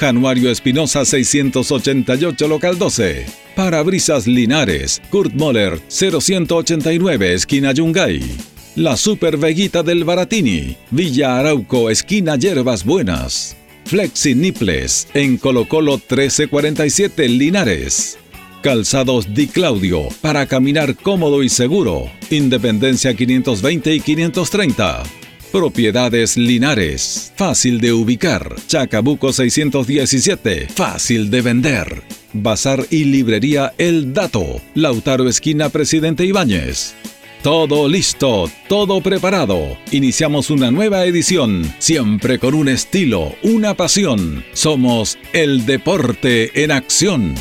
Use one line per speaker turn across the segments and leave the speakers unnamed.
Januario Espinosa 688 Local 12. Parabrisas Linares, Kurt Moller 0189 Esquina Yungay. La Super Veguita del Baratini, Villa Arauco Esquina Yerbas Buenas. Flexi Niples en Colo Colo 1347 Linares. Calzados Di Claudio para caminar cómodo y seguro. Independencia 520 y 530. Propiedades Linares. Fácil de ubicar. Chacabuco 617. Fácil de vender. Bazar y librería El Dato. Lautaro Esquina Presidente Ibáñez. Todo listo, todo preparado. Iniciamos una nueva edición, siempre con un estilo, una pasión. Somos el deporte en acción.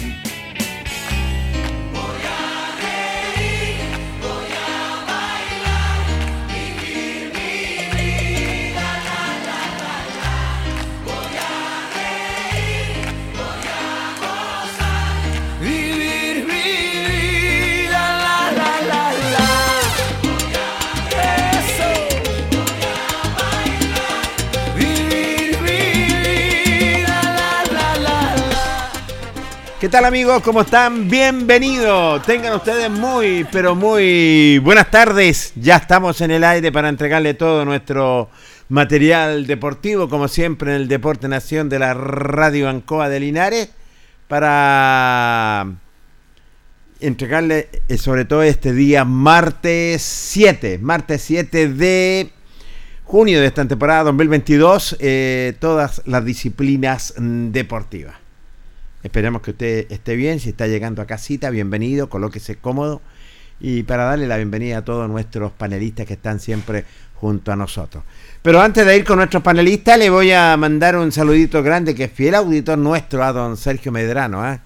¿Qué tal amigos? ¿Cómo están? Bienvenidos. Tengan ustedes muy, pero muy buenas tardes. Ya estamos en el aire para entregarle todo nuestro material deportivo, como siempre en el Deporte Nación de la Radio Ancoa de Linares, para entregarle eh, sobre todo este día martes 7, martes 7 de junio de esta temporada 2022, eh, todas las disciplinas deportivas. Esperemos que usted esté bien. Si está llegando a casita, bienvenido, colóquese cómodo. Y para darle la bienvenida a todos nuestros panelistas que están siempre junto a nosotros. Pero antes de ir con nuestros panelistas, le voy a mandar un saludito grande que es fiel auditor nuestro a don Sergio Medrano, ¿eh?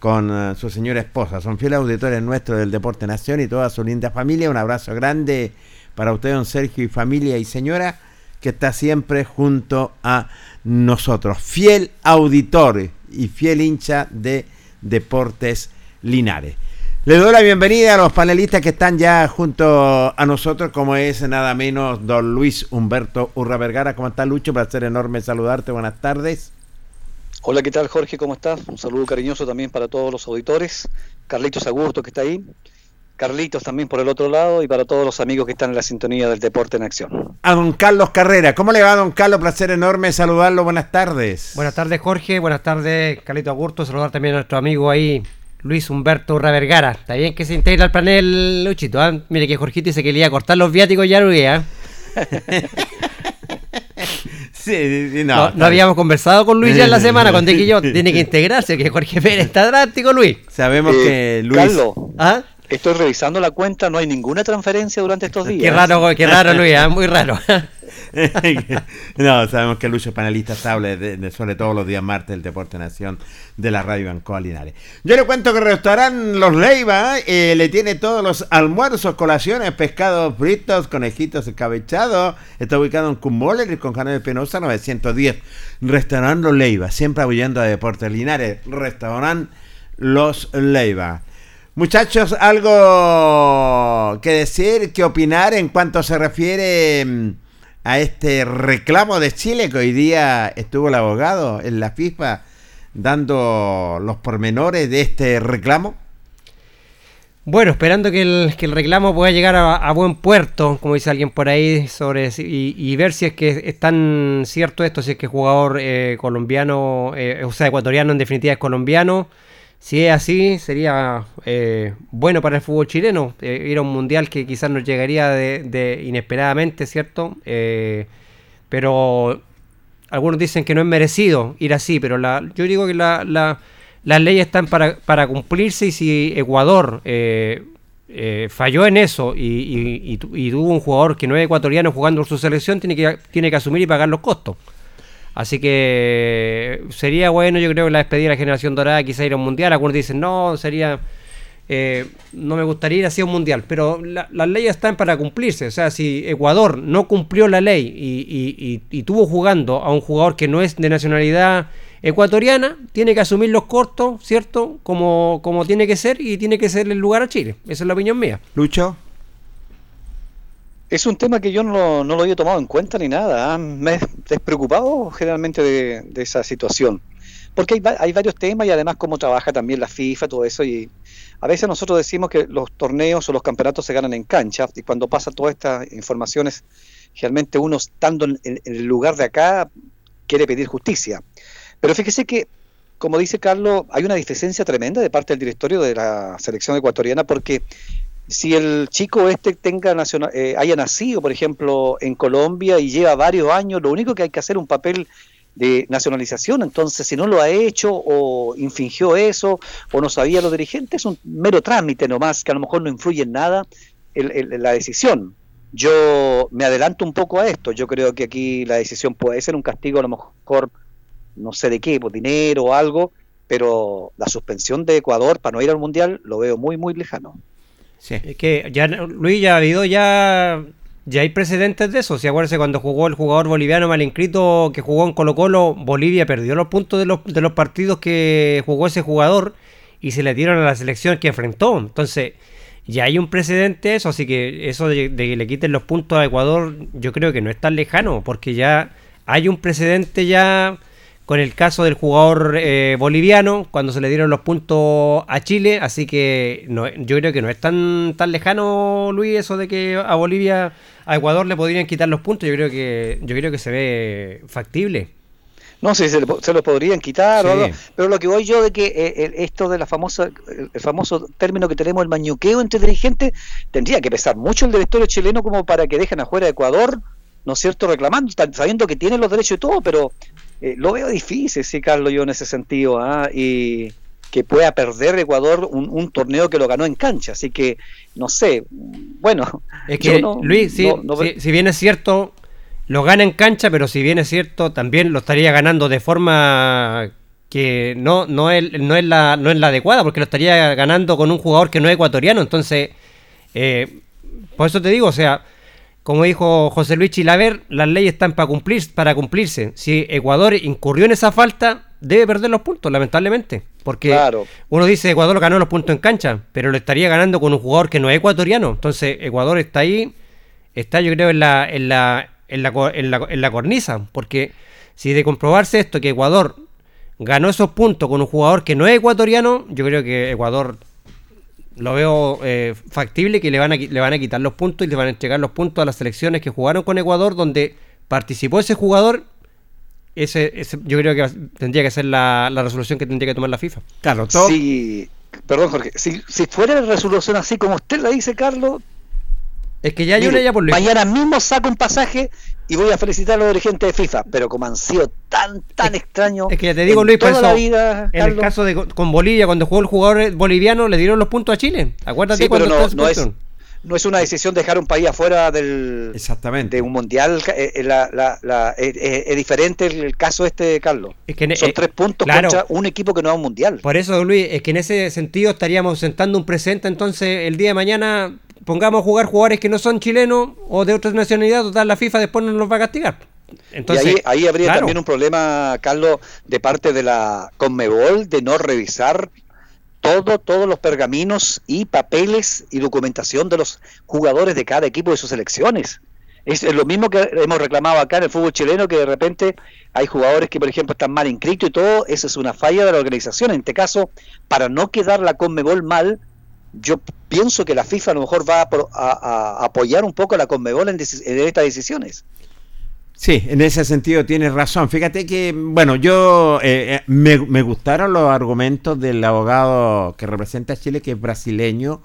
con uh, su señora esposa. Son fieles auditores nuestros del Deporte Nación y toda su linda familia. Un abrazo grande para usted, don Sergio, y familia y señora, que está siempre junto a nosotros. Fiel auditor y fiel hincha de Deportes Linares. Le doy la bienvenida a los panelistas que están ya junto a nosotros, como es nada menos don Luis Humberto Urra Vergara. ¿Cómo está Lucho? Placer enorme saludarte. Buenas tardes.
Hola, ¿qué tal Jorge? ¿Cómo estás? Un saludo cariñoso también para todos los auditores. Carlitos Agurto que está ahí. Carlitos también por el otro lado y para todos los amigos que están en la sintonía del deporte en acción.
A don Carlos Carrera, ¿cómo le va don Carlos? Placer enorme saludarlo, buenas tardes.
Buenas tardes Jorge, buenas tardes Carlito Agurto, saludar también a nuestro amigo ahí, Luis Humberto Urra Vergara. Está bien que se integra al panel, Luchito, ¿eh? Mire que Jorgito dice que le iba a cortar los viáticos ya no ¿eh? Sí, no, no, no habíamos conversado con Luis ya en la semana, con yo, tiene que integrarse, que Jorge Pérez está drástico, Luis.
Sabemos eh, que Luis...
Carlos, ¿Ah? Estoy revisando la cuenta, no hay ninguna transferencia durante estos días.
Qué raro, qué raro, Luis, ¿eh? muy raro.
no, sabemos que Lucho es panelista estable, de, sobre todo los días martes del Deporte Nación de la Radio Bancoa Linares. Yo le cuento que el restaurante Los Leiva eh, le tiene todos los almuerzos, colaciones, pescados fritos, conejitos escabechados. Está ubicado en Cumboler con Canal Penosa 910. Restaurante Los Leiva, siempre apoyando a Deportes Linares. Restaurante Los Leiva. Muchachos, algo que decir, que opinar en cuanto se refiere mm, a este reclamo de Chile que hoy día estuvo el abogado en la FIFA dando los pormenores de este reclamo.
Bueno, esperando que el, que el reclamo pueda llegar a, buen puerto, como dice alguien por ahí, sobre y, ver si es que es tan cierto esto, si es que el jugador eh, colombiano, eh, o sea, ecuatoriano en definitiva es colombiano. Si es así, sería eh, bueno para el fútbol chileno ir a un mundial que quizás nos llegaría de, inesperadamente, ¿cierto? pero algunos dicen que no es merecido ir así, pero la, yo digo que la las leyes están para, para cumplirse y si Ecuador eh, eh, falló en eso y, tuvo un jugador que no es ecuatoriano jugando por su selección, tiene que, tiene que asumir y pagar los costos. Así que sería bueno, yo creo la despedida de la generación dorada quizá ir a un mundial. Algunos dicen, no, sería. Eh, no me gustaría ir así a un mundial, pero las leyes están para cumplirse. O sea, si Ecuador no cumplió la ley y, y tuvo jugando a un jugador que no es de nacionalidad ecuatoriana, tiene que asumir los cortos, ¿cierto? Como, como tiene que ser y tiene que ser el lugar a Chile. Esa es la opinión mía.
Lucho.
Es un tema que yo no, no lo había tomado en cuenta ni nada. ¿ah? Me he despreocupado generalmente de, esa situación. Porque hay, hay, varios temas y además cómo trabaja también la FIFA, todo eso. Y a veces nosotros decimos que los torneos o los campeonatos se ganan en cancha y cuando pasa todas estas informaciones, generalmente uno estando en el lugar de acá quiere pedir justicia. Pero fíjese que, como dice Carlos, hay una deficiencia tremenda de parte del directorio de la selección ecuatoriana porque si el chico este tenga nacional, eh, haya nacido, por ejemplo, en Colombia y lleva varios años, lo único que hay que hacer es un papel de nacionalización. Entonces, si no lo ha hecho o infingió eso o no sabía los dirigentes, es un mero trámite nomás que a lo mejor no influye en nada en la decisión. Yo me adelanto un poco a esto. Yo creo que aquí la decisión puede ser un castigo a lo mejor no sé de qué, por dinero o algo, pero la suspensión de Ecuador para no ir al Mundial lo veo muy, muy lejano.
Es que ya, Luis, ya ha habido ya, ya hay precedentes de eso. Si acuérdense cuando jugó el jugador boliviano mal inscrito que jugó en Colo Colo, Bolivia perdió los puntos de los, de los partidos que jugó ese jugador y se le dieron a la selección que enfrentó. Entonces, ya hay un precedente eso, así que eso de, de, que le quiten los puntos a Ecuador, yo creo que no es tan lejano, porque ya hay un precedente ya con el caso del jugador eh, boliviano, cuando se le dieron los puntos a Chile, así que no, yo creo que no es tan, tan lejano, Luis, eso de que a Bolivia, a Ecuador le podrían quitar los puntos, yo creo que, yo creo que se ve factible.
No sé, se, se lo podrían quitar, pero lo que voy yo de que eh, esto de la famosa, el famoso término que tenemos, el mañuqueo entre dirigentes, tendría que pesar mucho el directorio chileno como para que dejen afuera a Ecuador, ¿no es cierto?, reclamando, sabiendo que tienen los derechos y todo, pero eh, lo veo difícil, sí, Carlos, yo en ese sentido, ¿ah? y que pueda perder Ecuador un, torneo que lo ganó en cancha, así que no sé, bueno.
Es que, Luis, si, bien es cierto, lo gana en cancha, pero si bien es cierto, también lo estaría ganando de forma que no, no, es, no, es la, no es la adecuada, porque lo estaría ganando con un jugador que no es ecuatoriano, entonces, eh, por eso te digo, o sea, como dijo José Luis Chilaver, las leyes están para, cumplir, para cumplirse. Si Ecuador incurrió en esa falta, debe perder los puntos, lamentablemente. Porque uno dice Ecuador ganó los puntos en cancha, pero lo estaría ganando con un jugador que no es ecuatoriano. Entonces Ecuador está ahí, está yo creo en la, en la, en la, en la, en la cornisa. Porque si de comprobarse esto, que Ecuador ganó esos puntos con un jugador que no es ecuatoriano, yo creo que Ecuador lo veo eh, factible que le van, a, le van a quitar los puntos y le van a entregar los puntos a las selecciones que jugaron con Ecuador, donde participó ese jugador. Ese, yo creo que tendría que ser la, resolución que tendría que tomar la FIFA.
Carlos, todo. Sí, perdón, Jorge. Si, si fuera la resolución así como usted la dice, Carlos,
es que ya hay una ya por
Mañana mismo saco un pasaje y voy a felicitar a los dirigentes de FIFA, pero como han sido tan, tan extraños.
Es que ya te digo, Luis, toda la vida, en el caso de con Bolivia, cuando jugó el jugador boliviano, le dieron los puntos a Chile. Acuérdate
cuando no, no es, no es una decisión dejar un país afuera del
Exactamente.
de un mundial eh, eh, la, la, la, eh, es, diferente el caso este Carlos es que son tres puntos contra un equipo que no va a un mundial
por eso Luis es que en ese sentido estaríamos sentando un presente entonces el día de mañana pongamos a jugar jugadores que no son chilenos o de otras nacionalidades, total la FIFA después no nos va a castigar.
Entonces, y ahí, habría también un problema, Carlos, de parte de la Conmebol de no revisar todo, todos los pergaminos y papeles y documentación de los jugadores de cada equipo de sus selecciones. Es, lo mismo que hemos reclamado acá en el fútbol chileno, que de repente hay jugadores que, por ejemplo, están mal inscritos y todo, eso es una falla de la organización. En este caso, para no quedar la Conmebol mal, yo pienso que la FIFA a lo mejor va a, apoyar un poco a la Conmebol en, estas decisiones.
Sí, en ese sentido tienes razón. Fíjate que, bueno, yo eh, eh, me, gustaron los argumentos del abogado que representa a Chile, que es brasileño,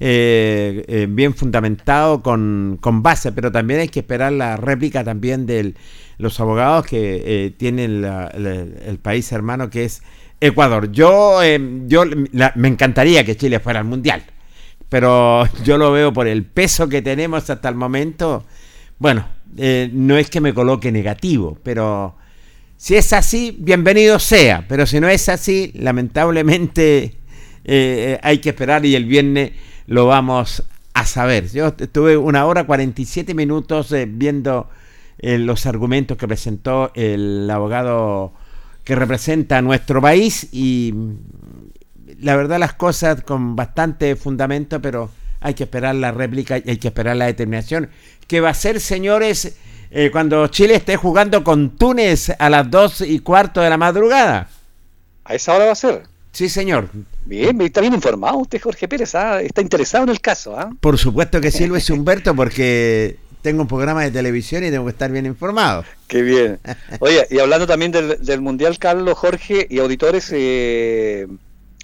eh, eh, bien fundamentado con, base, pero también hay que esperar la réplica también de los abogados que eh, tienen el país hermano que es Ecuador. Yo, yo me encantaría que Chile fuera al Mundial, pero yo lo veo por el peso que tenemos hasta el momento. Bueno, no es que me coloque negativo, pero si es así, bienvenido sea, pero si no es así, lamentablemente hay que esperar y el viernes lo vamos a saber. Yo estuve una hora 47 minutos eh, viendo eh, los argumentos que presentó el abogado que representa a nuestro país y la verdad las cosas con bastante fundamento, pero hay que esperar la réplica y hay que esperar la determinación que va a ser, señores, eh, cuando Chile esté jugando con Túnez a las 2 y cuarto de la madrugada.
A esa hora va a ser.
Sí, señor.
Bien, está bien informado usted, Jorge Pérez. ¿ah? Está interesado en el caso. ¿ah?
Por supuesto que sí, Luis Humberto, porque tengo un programa de televisión y tengo que estar bien informado.
Qué bien. Oye, y hablando también del, Mundial, Carlos, Jorge y auditores, eh,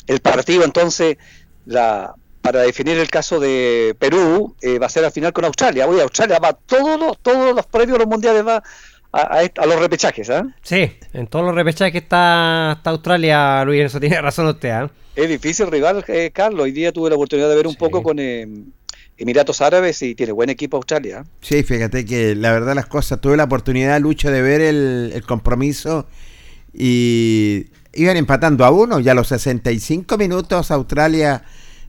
el partido entonces, la para definir el caso de Perú, eh, va a ser al final con Australia. Oye, Australia va todos los, todos los previos los mundiales va a, los repechajes, ¿ah?
Sí, en todos los repechajes está, está Australia, Luis, eso tiene razón usted, ¿ah?
Es difícil rival, eh, Carlos. Hoy día tuve la oportunidad de ver un poco con eh, Emiratos Árabes y tiene buen equipo Australia.
Sí, fíjate que la verdad las cosas, tuve la oportunidad, Lucho, de ver el, compromiso y iban empatando a uno, ya a los 65 minutos Australia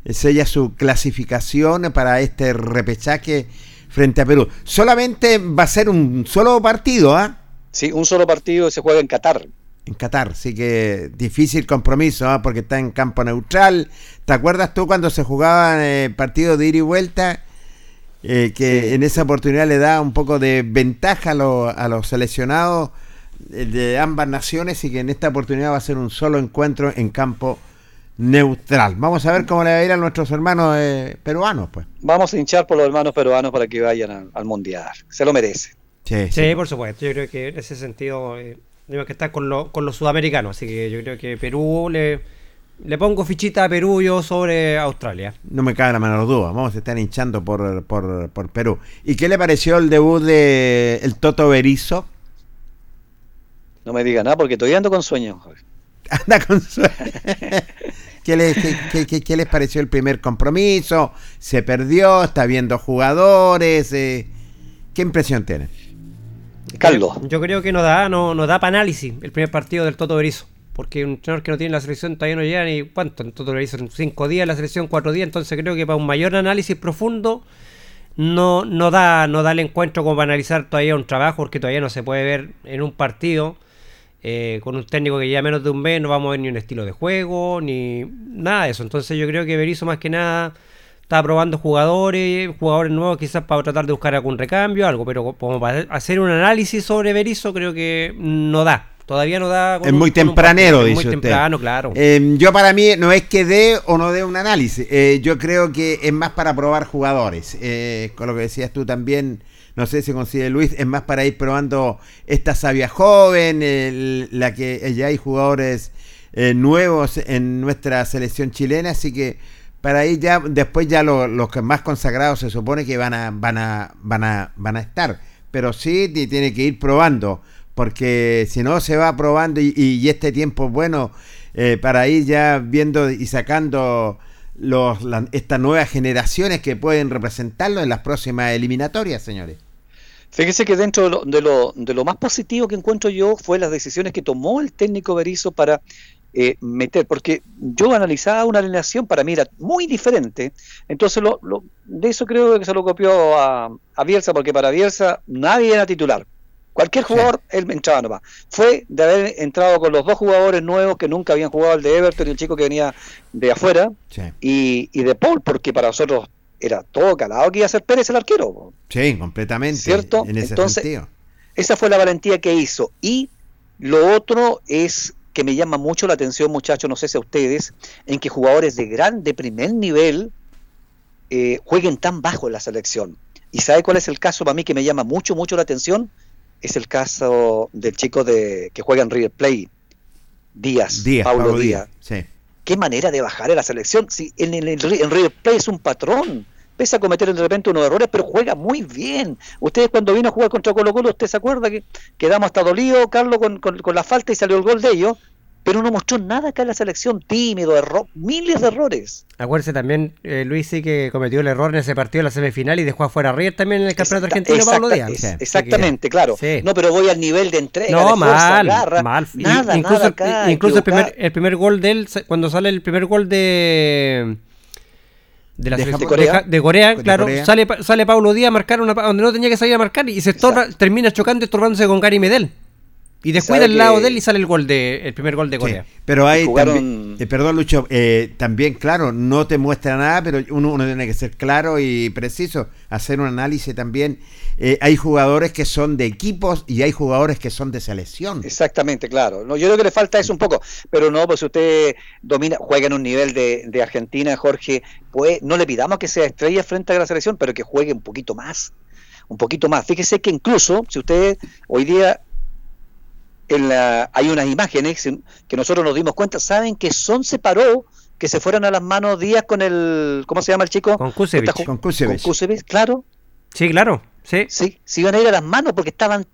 sella su clasificación para este repechaje frente a Perú. Solamente va a ser un solo partido, ¿ah?
Sí, un solo partido se juega en Qatar.
En Qatar, sí que difícil compromiso, ¿ah? porque está en campo neutral. ¿Te acuerdas tú cuando se jugaba el eh, partido de ida y vuelta? Eh, que en esa oportunidad le da un poco de ventaja a, a los seleccionados eh, de ambas naciones y que en esta oportunidad va a ser un solo encuentro en campo neutral. Vamos a ver cómo le va a ir a nuestros hermanos eh, peruanos, pues.
Vamos a hinchar por los hermanos peruanos para que vayan al, mundial. Se lo merece.
Sí, por supuesto. Yo creo que en ese sentido eh, tenemos que estar con, con los sudamericanos. Así que yo creo que Perú le, le pongo fichita a Perú yo sobre Australia.
No me cabe la menor duda. Vamos a estar hinchando por, por, por Perú. ¿Y qué le pareció el debut de el Toto Berizo?
No me diga nada porque todavía ando con sueño.
Anda con sueño. ¿Qué les, qué, les pareció el primer compromiso? ¿Se perdió? ¿Está viendo jugadores? Eh, ¿Qué impresión tiene?
Carlos.
Yo creo que no da, no, no da para análisis el primer partido del Toto Berizzo. Porque un entrenador que no tiene la selección todavía no llega ni cuánto. El Toto Berizzo en cinco días, la selección cuatro días. Entonces creo que para un mayor análisis profundo no, no, da, no da el encuentro como para analizar todavía un trabajo, porque todavía no se puede ver en un partido eh, con un técnico que ya menos de un mes no vamos a ver ni un estilo de juego, ni nada de eso. Entonces yo creo que Berizzo más que nada está probando jugadores, jugadores nuevos quizás para tratar de buscar algún recambio, algo, pero como para hacer un análisis sobre Berizzo creo que no da. Todavía no da.
Es muy tempranero, dice
muy temprano, claro.
Eh, yo para mí no es que dé o no dé un análisis. Eh, yo creo que es más para probar jugadores. con lo que decías tú también, no sé si consigue Luis, es más para ir probando esta sabia joven, la que ya hay jugadores eh, nuevos en nuestra selección chilena, así que para ir ya, después ya los que más consagrados se supone que van a, van a, van a, van a estar, pero sí tiene que ir probando, porque si no se va probando y, este tiempo es bueno eh, para ir ya viendo y sacando los, estas nuevas generaciones que pueden representarlo en las próximas eliminatorias, señores.
Fíjese que dentro de lo, de lo, más positivo que encuentro yo fue las decisiones que tomó el técnico Berizzo para eh, meter, porque yo analizaba una alineación para mí era muy diferente, entonces lo, de eso creo que se lo copió a, a Bielsa, porque para Bielsa nadie era titular, Cualquier jugador, él me entraba nomás. Fue de haber entrado con los dos jugadores nuevos que nunca habían jugado, el de Everton y el chico que venía de afuera, y, y, de Paul, porque para nosotros era todo calado que iba a ser Pérez el arquero.
Sí, completamente.
¿Cierto? En ese Entonces, esa fue la valentía que hizo. Y lo otro es que me llama mucho la atención, muchachos, no sé si a ustedes, en que jugadores de gran, de primer nivel, eh, jueguen tan bajo en la selección. ¿Y sabe cuál es el caso para mí que me llama mucho, mucho la atención? Es el caso del chico de que juega en River Play, Díaz,
Díaz Pablo, Díaz. Sí.
Qué manera de bajar en la selección. Si en, en, River Play es un patrón pese a cometer de repente unos errores, pero juega muy bien. Ustedes cuando vino a jugar contra Colo Colo, ¿usted se acuerda que quedamos hasta dolido, Carlos, con, con, la falta y salió el gol de ellos? pero no mostró nada acá en la selección, tímido, error, miles de errores.
Acuérdese también, eh, Luis sí que cometió el error en ese partido en la semifinal y dejó afuera a River también en el campeonato argentino Pablo Díaz.
exactamente, claro. No, pero voy al nivel de entrega,
no, mal, mal. Nada, incluso, nada incluso el, primer, el primer gol de él, cuando sale el primer gol de de, la de, Corea, de, Corea, claro, sale sale Pablo Díaz a marcar una donde no tenía que salir a marcar y se termina chocando y estorbándose con Gary Medel. Y descuida el lado de él y sale el gol de el primer gol de Corea.
pero hay también, eh, perdón Lucho, eh, también claro, no te muestra nada, pero uno, uno, tiene que ser claro y preciso, hacer un análisis también. Eh, hay jugadores que son de equipos y hay jugadores que son de selección.
Exactamente, claro. No, yo creo que le falta eso un poco, pero no, pues si usted domina, juega en un nivel de, de Argentina, Jorge, pues no le pidamos que sea estrella frente a la selección, pero que juegue un poquito más un poquito más. Fíjese que incluso, si usted hoy día hay unas imágenes que nosotros nos dimos cuenta, saben que Son se paró, que se fueron a las manos días con el, ¿cómo se llama el chico?
Con Kusevich.
Con Kusevich, claro.
Sí, claro, sí.
Sí, se iban a ir a las manos porque estaban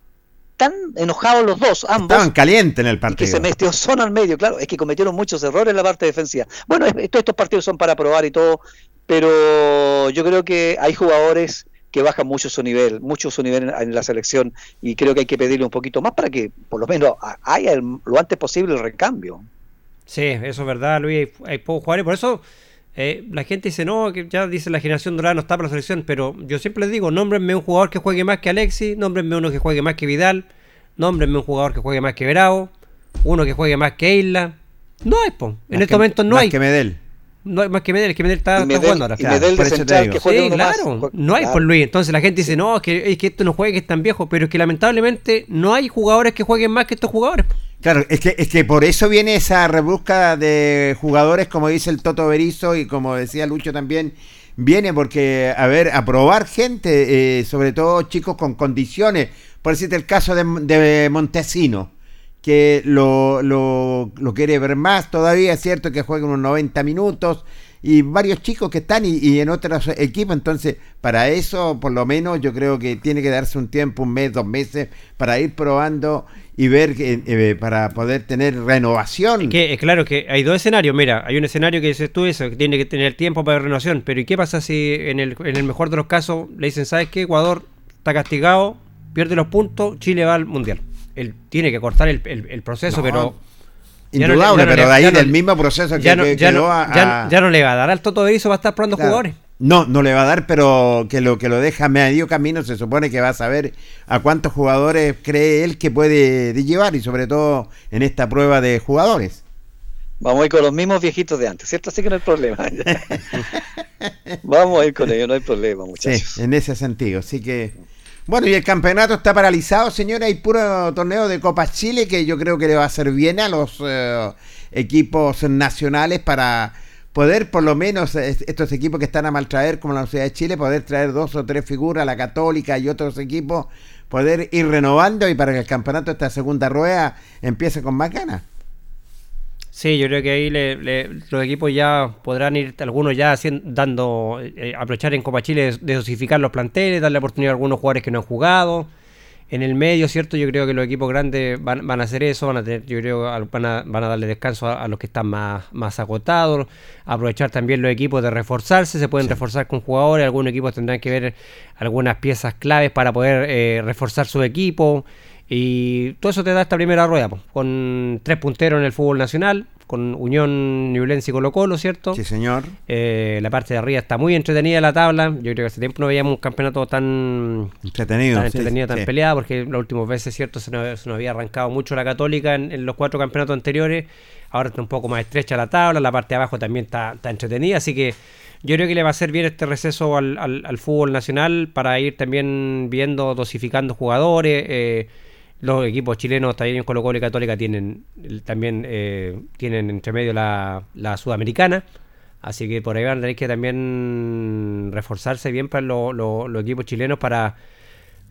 tan enojados los dos, ambos.
Estaban calientes en el partido.
que se metió Son al medio, claro, es que cometieron muchos errores en la parte defensiva. Bueno, todos estos partidos son para probar y todo, pero yo creo que hay jugadores que baja mucho su nivel, mucho su nivel en, la selección y creo que hay que pedirle un poquito más para que por lo menos haya lo antes posible el recambio.
Sí, eso es verdad, Luis, hay, pocos jugadores, por eso eh, la gente dice, no, que ya dice la generación dorada no está para la selección, pero yo siempre les digo, nómbrenme un jugador que juegue más que Alexi, nómbrenme uno que juegue más que Vidal, nómbrenme un jugador que juegue más que Bravo, uno que juegue más que Isla. No hay, po. en este momento no hay.
que Medel.
No hay más que Medel, que Medel está, jugando ahora.
Y Medel de central, que juega
sí, claro. no hay por Luis. Entonces la gente dice, no, es que, es que esto no juega, que es tan viejo. Pero es que lamentablemente no hay jugadores que jueguen más que estos jugadores.
Claro, es que, es que por eso viene esa rebusca de jugadores, como dice el Toto Berizo y como decía Lucho también, viene porque, a ver, a probar gente, eh, sobre todo chicos con condiciones. Por decirte el caso de, de Montesino que lo, lo, quiere ver más todavía, es cierto que juega unos 90 minutos y varios chicos que están y, en otros equipos, entonces para eso por lo menos yo creo que tiene que darse un tiempo, un mes, dos meses, para ir probando y ver eh, para poder tener renovación.
Es que, claro que hay dos escenarios, mira, hay un escenario que dices tú eso, que tiene que tener tiempo para renovación, pero ¿y qué pasa si en el, en el mejor de los casos le dicen, ¿sabes qué? Ecuador está castigado, pierde los puntos, Chile va al Mundial él tiene que cortar el, el, proceso, pero...
Indudable, pero de ahí del mismo proceso que, ya no,
ya, no, le va a dar al Toto Berizzo va a estar probando jugadores.
No, no le va a dar, pero que lo que lo deja medio camino se supone que va a saber a cuántos jugadores cree él que puede llevar y sobre todo en esta prueba de jugadores.
Vamos a ir con los mismos viejitos de antes, ¿cierto? Así que no hay problema. Vamos a ir con ellos, no hay problema, muchachos.
Sí, en ese sentido, así que bueno, y el campeonato está paralizado, señora. Hay puro torneo de Copa Chile que yo creo que le va a hacer bien a los eh, equipos nacionales para poder, por lo menos, estos equipos que están a maltraer, como la Universidad de Chile, poder traer dos o tres figuras, la Católica y otros equipos, poder ir renovando y para que el campeonato, esta segunda rueda, empiece con más ganas.
Sí, yo creo que ahí los equipos ya podrán ir, algunos ya dando, eh, aprovechar en Copa Chile de dosificar los planteles, darle oportunidad a algunos jugadores que no han jugado. En el medio, ¿cierto? Yo creo que los equipos grandes van, a hacer eso, van a tener, yo creo van a, van a darle descanso a, los que están más, más agotados, aprovechar también los equipos de reforzarse, se pueden reforzar con jugadores, algunos equipos tendrán que ver algunas piezas claves para poder eh, reforzar su equipo. Y todo eso te da esta primera rueda, con tres punteros en el fútbol nacional, con Unión Ñublense y Colo Colo, ¿cierto?
Sí, señor.
Eh, la parte de arriba está muy entretenida la tabla. Yo creo que hace tiempo no veíamos un campeonato tan
entretenido,
tan, entretenido, tan peleado, porque las últimas veces, ¿cierto? Se nos, había arrancado mucho la Católica en, los cuatro campeonatos anteriores. Ahora está un poco más estrecha la tabla, la parte de abajo también está, está entretenida, así que yo creo que le va a hacer bien este receso al, al, fútbol nacional para ir también viendo, dosificando jugadores. Eh, los equipos chilenos, también Colo Colo y Católica, tienen también eh, tienen entre medio la, la, sudamericana. Así que por ahí van a tener que también reforzarse bien para los equipos chilenos para,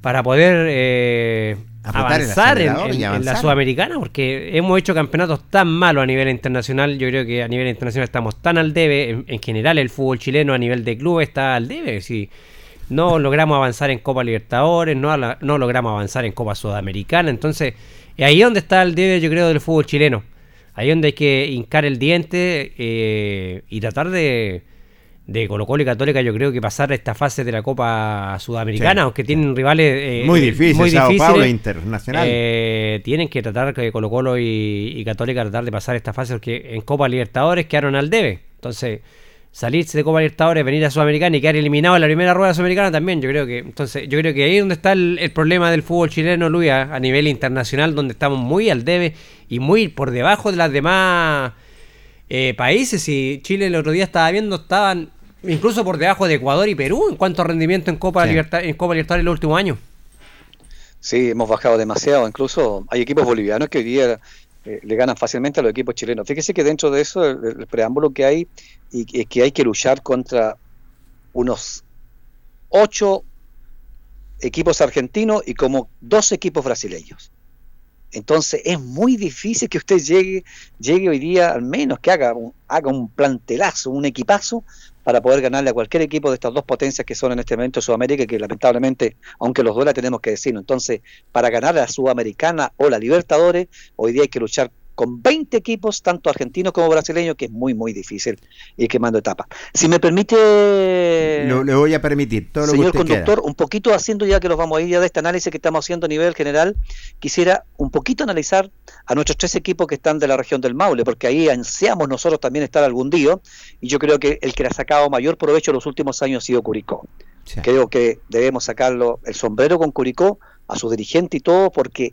para poder eh, avanzar en, la sudamericana, porque hemos hecho campeonatos tan malos a nivel internacional. Yo creo que a nivel internacional estamos tan al debe. En, general, el fútbol chileno a nivel de club está al debe. Si, no logramos avanzar en Copa Libertadores, no, no logramos avanzar en Copa Sudamericana. Entonces, ahí es donde está el debe, yo creo, del fútbol chileno. Ahí es donde hay que hincar el diente eh, y tratar de, de Colo Colo y Católica, yo creo que pasar esta fase de la Copa Sudamericana, aunque tienen rivales
eh, muy, difícil, muy
difíciles,
internacional.
Eh, tienen que tratar que Colo Colo y, y, Católica tratar de pasar esta fase porque en Copa Libertadores quedaron al debe. Entonces, salirse de Copa Libertadores, venir a Sudamericana y quedar eliminado en la primera rueda sudamericana también, yo creo que entonces yo creo que ahí es donde está el, problema del fútbol chileno, Luis, a, nivel internacional, donde estamos muy al debe y muy por debajo de las demás eh, países. Y Chile el otro día estaba viendo, estaban incluso por debajo de Ecuador y Perú en cuanto a rendimiento en Copa, Libertad, en Copa Libertadores en los últimos años.
Sí, hemos bajado demasiado. Incluso hay equipos bolivianos que hoy día eh, le ganan fácilmente a los equipos chilenos. Fíjese que dentro de eso, el, preámbulo que hay, y que hay que luchar contra unos ocho equipos argentinos y como dos equipos brasileños. Entonces es muy difícil que usted llegue, llegue hoy día, al menos que haga un, haga un plantelazo, un equipazo, para poder ganarle a cualquier equipo de estas dos potencias que son en este momento Sudamérica, que lamentablemente, aunque los duela, tenemos que decirlo. Entonces, para ganar a la Sudamericana o la Libertadores, hoy día hay que luchar con 20 equipos, tanto argentinos como brasileños, que es muy, muy difícil ir quemando etapas. Si me permite...
le voy a permitir,
todo lo Señor conductor, un poquito haciendo ya que nos vamos a ir ya de este análisis que estamos haciendo a nivel general, quisiera un poquito analizar a nuestros tres equipos que están de la región del Maule, porque ahí ansiamos nosotros también estar algún día, y yo creo que el que le ha sacado mayor provecho en los últimos años ha sido Curicó. Creo que debemos sacarlo el sombrero con Curicó, a su dirigente y todo, porque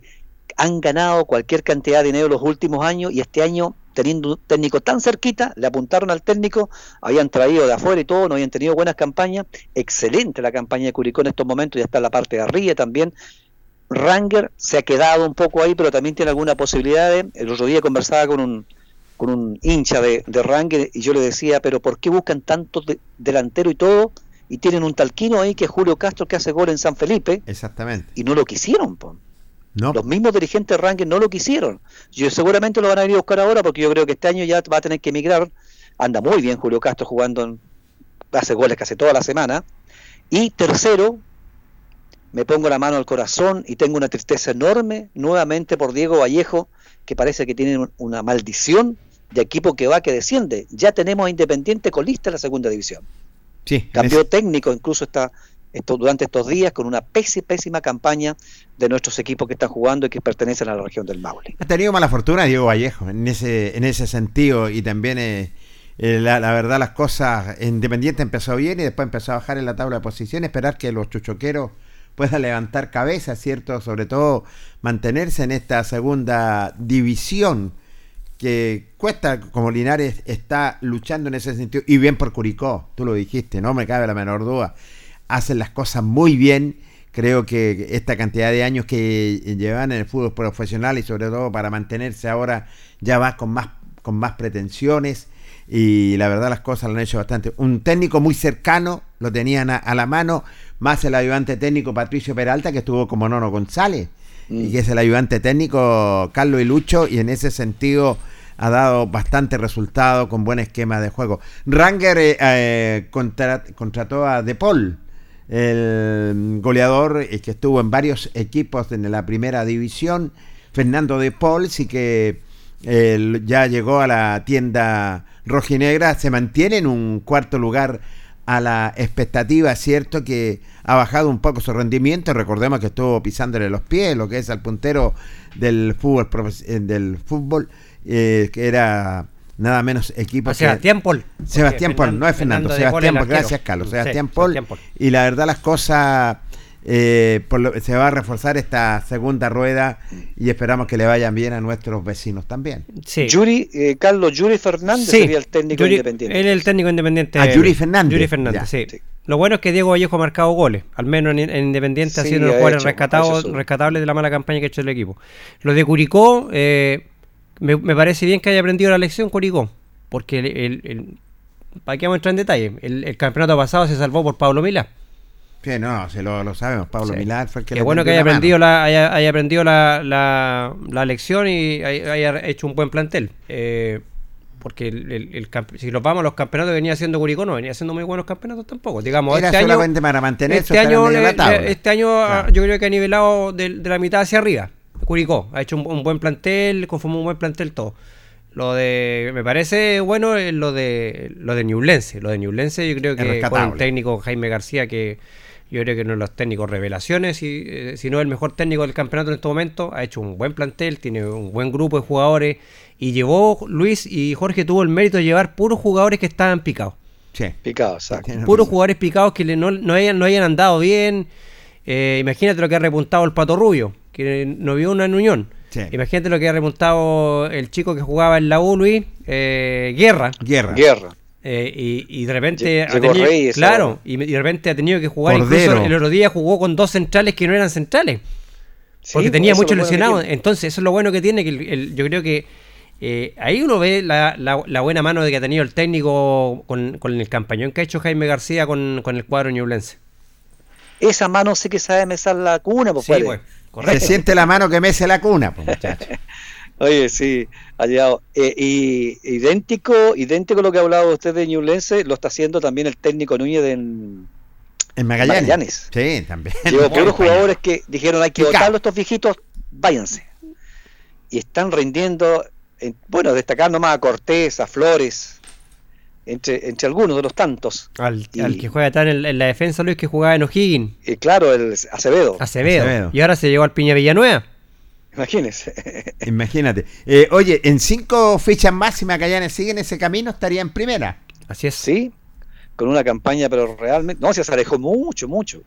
han ganado cualquier cantidad de dinero los últimos años y este año teniendo un técnico tan cerquita, le apuntaron al técnico, habían traído de afuera y todo, no habían tenido buenas campañas, excelente la campaña de Curicó en estos momentos, ya está en la parte de arriba también. Ranger se ha quedado un poco ahí, pero también tiene alguna posibilidad de, el otro día conversaba con un, con un hincha de, de Ranger y yo le decía, pero ¿por qué buscan tanto delantero y todo? Y tienen un talquino ahí que es Julio Castro que hace gol en San Felipe.
Exactamente.
Y no lo quisieron, pues. Los mismos dirigentes de ranking no lo quisieron. Yo seguramente lo van a ir a buscar ahora porque yo creo que este año ya va a tener que emigrar. Anda muy bien Julio Castro jugando, en, hace goles casi toda la semana. Y tercero, me pongo la mano al corazón y tengo una tristeza enorme nuevamente por Diego Vallejo, que parece que tiene una maldición de equipo que va que desciende. Ya tenemos a Independiente colista en la segunda división.
Sí,
Cambió técnico, incluso está durante estos días con una pésima, pésima campaña de nuestros equipos que están jugando y que pertenecen a la región del Maule.
Ha tenido mala fortuna Diego Vallejo en ese, en ese sentido y también eh, eh, la, verdad las cosas, Independiente empezó bien y después empezó a bajar en la tabla de posiciones, esperar que los chuchoqueros puedan levantar cabeza, ¿cierto? Sobre todo mantenerse en esta segunda división que cuesta, como Linares está luchando en ese sentido, y bien por Curicó, tú lo dijiste, no me cabe la menor duda hacen las cosas muy bien. Creo que esta cantidad de años que llevan en el fútbol profesional y sobre todo para mantenerse ahora ya va con más, con más pretensiones y la verdad las cosas lo han hecho bastante. Un técnico muy cercano, lo tenían a, la mano, más el ayudante técnico Patricio Peralta que estuvo como Nono González y que es el ayudante técnico Carlos y Lucho y en ese sentido ha dado bastante resultado con buen esquema de juego. Ranger eh, eh, contrató a De Paul el goleador eh, que estuvo en varios equipos en la primera división, Fernando de Paul, sí que ya llegó a la tienda rojinegra, se mantiene en un cuarto lugar a la expectativa, cierto que ha bajado un poco su rendimiento, recordemos que estuvo pisándole los pies, lo que es al puntero del fútbol, eh, del fútbol eh, que era nada menos equipo
a Sebastián Paul.
Sebastián Paul, no es Fernando, Sebastián Paul, gracias Carlos, Sebastián, Paul, Y la verdad las cosas eh, se va a reforzar esta segunda rueda y esperamos que le vayan bien a nuestros vecinos también.
Sí. Yuri, eh, Carlos Yuri Fernández sería el técnico independiente.
Él es el técnico independiente.
Ah, Yuri Fernández.
Yuri Fernández, sí. Lo bueno es que Diego Vallejo ha marcado goles, al menos en, Independiente ha sido uno de los jugadores rescatables de la mala campaña que ha hecho el equipo. Lo de Curicó, eh, me, parece bien que haya aprendido la lección Curicó, porque el, el, ¿para qué vamos a entrar en detalle? El, campeonato pasado se salvó por Pablo Milá.
Sí, no, se lo, sabemos. Pablo Milá fue el que
Qué bueno que haya aprendido, la, haya, aprendido la, la, lección y haya, hecho un buen plantel. Eh, porque el, el, si los vamos a los campeonatos venía haciendo Curicó, no venía haciendo muy buenos campeonatos tampoco. Digamos,
Era este solamente para mantener
este año, este año ah, yo creo que ha nivelado de, la mitad hacia arriba. Curicó ha hecho un, buen plantel, conformó un buen plantel todo. Lo de, me parece bueno lo de lo de Ñublense. Lo de Ñublense yo creo que con el técnico Jaime García que yo creo que uno de los técnicos revelaciones, y, eh, si no el mejor técnico del campeonato en este momento, ha hecho un buen plantel, tiene un buen grupo de jugadores y llevó Luis y Jorge tuvo el mérito de llevar puros jugadores que estaban picados.
Sí. Picados, exacto.
Puros jugadores picados que no, no, hayan, no hayan andado bien. Eh, imagínate lo que ha repuntado el Pato Rubio, que no vio una en Unión. Imagínate lo que ha repuntado el chico que jugaba en la U, Luis, eh, Guerra.
Guerra.
Guerra.
Eh, y, de repente ha tenido, claro y, de repente ha tenido que jugar incluso el otro día jugó con dos centrales que no eran centrales porque tenía mucho lesionado entonces eso es lo bueno que tiene que yo creo que eh, ahí uno ve la, la, buena mano de que ha tenido el técnico con, el campañón que ha hecho Jaime García con, el cuadro ñublense
esa mano sí que sabe mesar la cuna pues,
Se siente la mano que mece la cuna pues muchachos
Oye, sí, ha llegado. Eh, y idéntico, idéntico lo que ha hablado usted de Ñublense, lo está haciendo también el técnico Núñez en,
en Magallanes. Sí, también.
Llegó puros jugadores que dijeron hay que votarlo estos viejitos, váyanse. Y están rindiendo, bueno, destacando más a Cortés, a Flores, entre, entre algunos de los tantos.
Al, que juega tan en, la defensa, Luis, que jugaba en O'Higgins.
Eh, claro, el Acevedo.
Acevedo. Y ahora se llegó al Piña Villanueva.
Imagínese.
Imagínate. Eh, oye, en cinco fechas más, si Magallanes sigue en ese camino, estaría en primera.
Así es. Sí, con una campaña, pero realmente. No, se alejó mucho, mucho.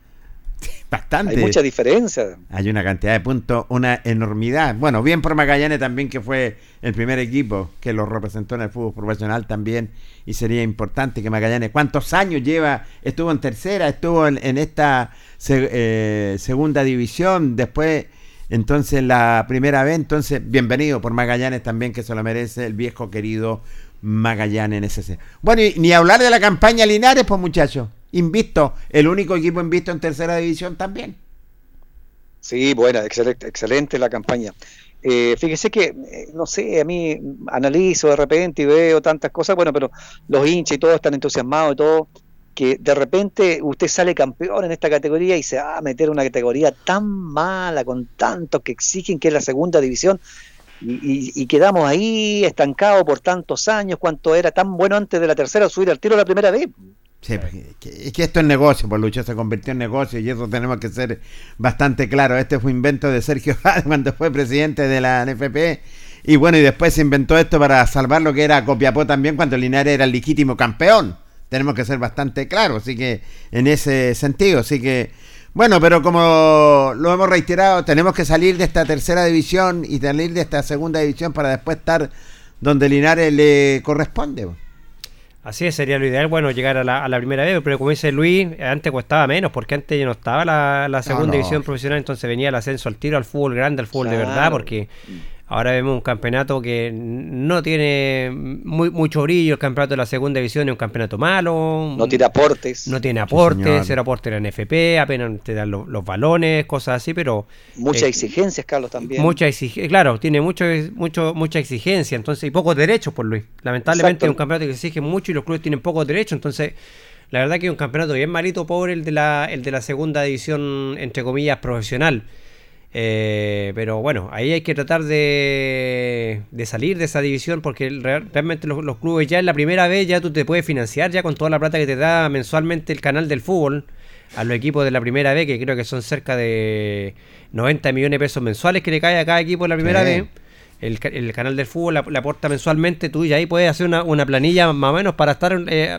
Bastante.
Hay mucha diferencia.
Hay una cantidad de puntos, una enormidad. Bueno, bien por Magallanes también, que fue el primer equipo que lo representó en el fútbol profesional también. Y sería importante que Magallanes, ¿cuántos años lleva? Estuvo en tercera, estuvo en, esta eh, segunda división, después entonces, la primera vez, entonces, bienvenido por Magallanes también, que se lo merece el viejo querido Magallanes en ese Bueno, y ni hablar de la campaña Linares, pues muchachos. Invisto, el único equipo invisto en tercera división también.
Sí, buena, excelente, excelente la campaña. Eh, fíjese que, eh, no sé, a mí analizo de repente y veo tantas cosas, bueno, pero los hinchas y todos están entusiasmados y todo que de repente usted sale campeón en esta categoría y se va a meter una categoría tan mala, con tantos que exigen que es la segunda división, y, quedamos ahí estancados por tantos años, cuánto era tan bueno antes de la tercera subir al tiro la primera vez.
Sí, es que esto es negocio, por lucha se convirtió en negocio y eso tenemos que ser bastante claro. Este fue invento de Sergio cuando fue presidente de la NFP. Y bueno, y después se inventó esto para salvar lo que era Copiapó también cuando Linares era el legítimo campeón tenemos que ser bastante claros, así que en ese sentido, así que bueno, pero como lo hemos reiterado, tenemos que salir de esta tercera división y salir de esta segunda división para después estar donde Linares le corresponde.
Así es, sería lo ideal, bueno, llegar a la, a la primera vez, pero como dice Luis, antes costaba menos, porque antes ya no estaba la, segunda división profesional, entonces venía el ascenso al tiro, al fútbol grande, al fútbol de verdad, porque Ahora vemos un campeonato que no tiene muy, mucho brillo. El campeonato de la segunda división es un campeonato malo.
No tiene aportes.
No tiene aportes, cero aporte en la NFP, apenas te dan los, balones, cosas así, pero.
Muchas eh, exigencias, Carlos, también.
Mucha exigencia, claro, tiene mucho, mucho, mucha exigencia, entonces, y pocos derechos, por Luis. Lamentablemente es un campeonato que exige mucho y los clubes tienen pocos derechos, entonces. La verdad que es un campeonato bien malito, pobre el de la, el de la segunda división, entre comillas, profesional. Eh, pero bueno, ahí hay que tratar de, de, salir de esa división porque realmente los, clubes ya en la primera vez ya tú te puedes financiar ya con toda la plata que te da mensualmente el canal del fútbol a los equipos de la primera vez, que creo que son cerca de 90 millones de pesos mensuales que le cae a cada equipo en la primera vez. el, canal del fútbol le aporta mensualmente, tú y ahí puedes hacer una, una planilla más o menos para estar eh,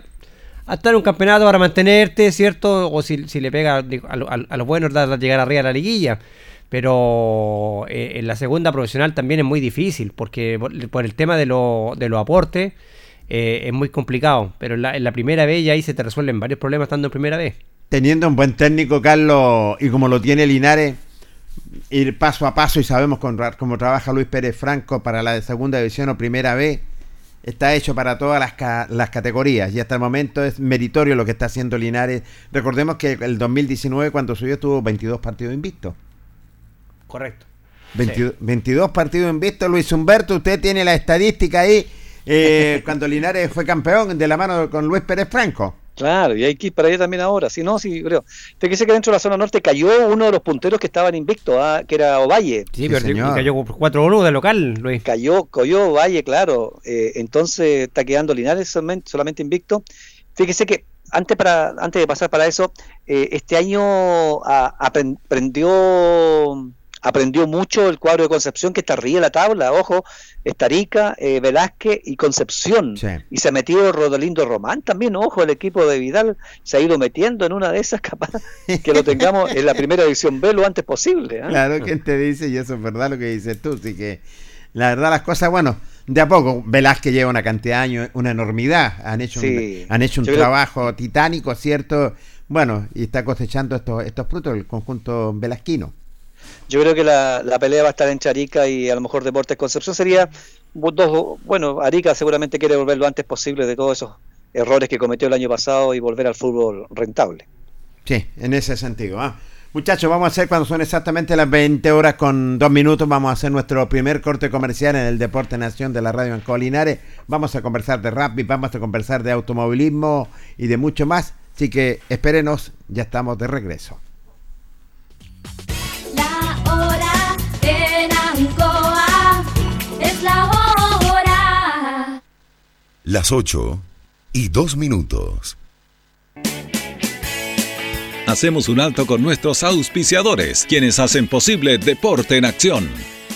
a estar en un campeonato para mantenerte, ¿cierto? O si, le pega a, los buenos de llegar arriba a la liguilla. Pero eh, en la segunda profesional también es muy difícil, porque por, el tema de, lo, de los aportes eh, es muy complicado. Pero en la, primera vez ya ahí se te resuelven varios problemas estando en primera vez.
Teniendo un buen técnico, Carlos, y como lo tiene Linares, ir paso a paso y sabemos cómo trabaja Luis Pérez Franco para la segunda división o primera vez está hecho para todas las, las, categorías y hasta el momento es meritorio lo que está haciendo Linares. Recordemos que el 2019 cuando subió tuvo 22 partidos invictos.
Correcto.
22, partidos invictos. Luis Humberto, usted tiene la estadística ahí eh, cuando Linares fue campeón de la mano con Luis Pérez Franco.
Claro, y hay que ir para allá también ahora. Si no, sí, creo. Te quise que dentro de la zona norte cayó uno de los punteros que estaban invictos, ¿ah? que era Ovalle.
Sí, pero cayó 4-1 de local, Luis.
Cayó, cayó Ovalle, claro. Eh, entonces está quedando Linares solamente, invicto. Fíjese que antes para antes de pasar para eso, eh, este año aprendió aprendió mucho el cuadro de Concepción que está arriba de la tabla, ojo, Estarica, eh, Velázquez y Concepción. Y se ha metido Rodolindo Román también, ojo, el equipo de Vidal se ha ido metiendo en una de esas capaz que lo tengamos en la primera división B lo antes posible.
¿ah? Claro, ¿quién te dice? Y eso es verdad lo que dices tú, así que la verdad las cosas, bueno, de a poco, Velázquez lleva una cantidad de años, una enormidad, han hecho un, han hecho un trabajo titánico, ¿cierto? Bueno, y está cosechando estos, estos frutos el conjunto velasquino.
Yo creo que la, pelea va a estar en Arica y a lo mejor Deportes Concepción sería dos, bueno, Arica seguramente quiere volver lo antes posible de todos esos errores que cometió el año pasado y volver al fútbol rentable.
Sí, en ese sentido. ¿ah? Muchachos, vamos a hacer cuando son exactamente las 20 horas con dos minutos, vamos a hacer nuestro primer corte comercial en el Deporte Nación de la Radio en Colinares. Vamos a conversar de rugby, vamos a conversar de automovilismo y de mucho más. Así que espérenos, ya estamos de regreso.
Las 8 y 2 minutos. Hacemos un alto con nuestros auspiciadores, quienes hacen posible Deporte en Acción.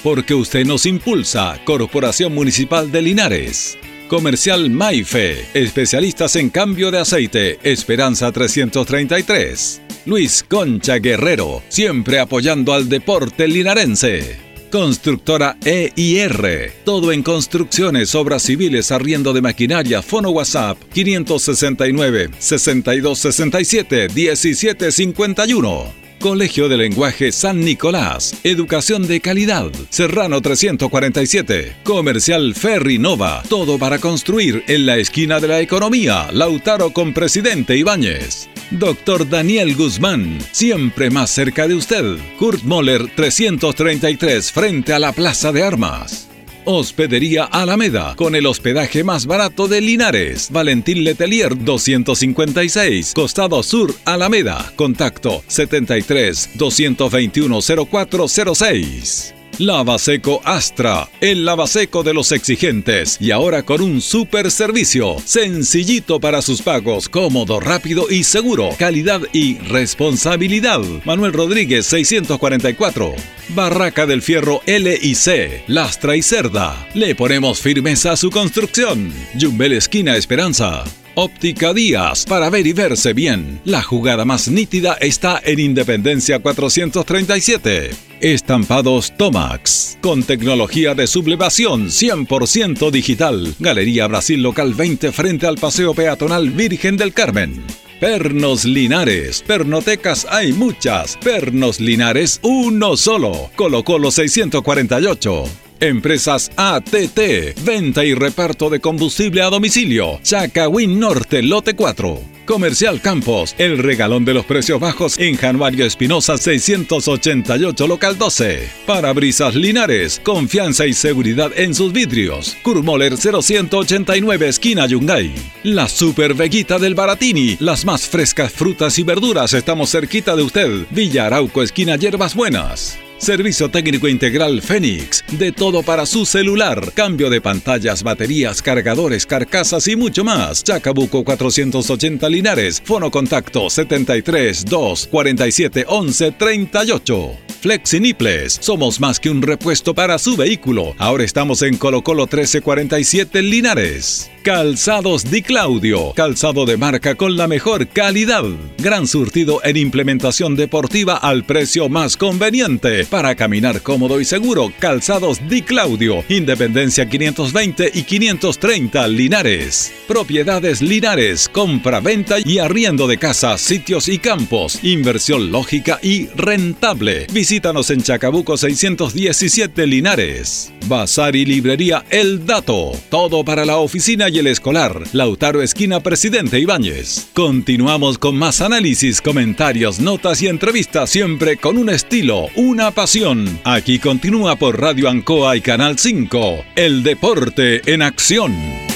Porque usted nos impulsa, Corporación Municipal de Linares. Comercial Maife, especialistas en cambio de aceite, Esperanza 333. Luis Concha Guerrero, siempre apoyando al deporte linarense. Constructora EIR. Todo en construcciones, obras civiles, arriendo de maquinaria. Fono WhatsApp 569 6267 1751. Colegio de Lenguaje San Nicolás. Educación de calidad. Serrano 347. Comercial Ferry Nova. Todo para construir en la esquina de la economía. Lautaro con Presidente Ibáñez. Doctor Daniel Guzmán, siempre más cerca de usted. Kurt Moller 333 frente a la Plaza de Armas. Hospedería Alameda, con el hospedaje más barato de Linares. Valentín Letelier 256, Costado Sur Alameda. Contacto 73 221 0406. Lavaseco Astra, el lavaseco de los exigentes y ahora con un super servicio, sencillito para sus pagos, cómodo, rápido y seguro, calidad y responsabilidad. Manuel Rodríguez 644. Barraca del Fierro L y C, Lastra y Cerda. Le ponemos firmeza a su construcción. Jumbel Esquina Esperanza. Óptica Díaz, para ver y verse bien. La jugada más nítida está en Independencia 437. Estampados Tomax, con tecnología de sublevación 100% digital. Galería Brasil Local 20 frente al Paseo Peatonal Virgen del Carmen. Pernos Linares. Pernotecas hay muchas. Pernos Linares, uno solo. Colocó los 648. Empresas ATT, venta y reparto de combustible a domicilio. Chacawin Norte, lote 4. Comercial Campos, el regalón de los precios bajos en Januario Espinosa 688 local 12. Parabrisas Linares, confianza y seguridad en sus vidrios. Kurmoller 0189 esquina Yungay. La Super Veguita del Baratini, las más frescas frutas y verduras estamos cerquita de usted. Villa Arauco esquina Hierbas Buenas. Servicio técnico integral Fénix. De todo para su celular. Cambio de pantallas, baterías, cargadores, carcasas y mucho más. Chacabuco 480 Linares. Fono contacto 73 2 47 11 38. Flexiniples. Somos más que un repuesto para su vehículo. Ahora estamos en Colo Colo 1347 Linares. Calzados Di Claudio, calzado de marca con la mejor calidad. Gran surtido en implementación deportiva al precio más conveniente. Para caminar cómodo y seguro, Calzados Di Claudio, Independencia 520 y 530 Linares. Propiedades Linares, compra, venta y arriendo de casas, sitios y campos. Inversión lógica y rentable. Visítanos en Chacabuco 617 Linares. Bazar y librería El Dato. Todo para la oficina y el escolar. Lautaro Esquina Presidente Ibáñez. Continuamos con más análisis, comentarios, notas y entrevistas siempre con un estilo, una pasión. Aquí continúa por Radio Ancoa y Canal 5. El deporte en acción.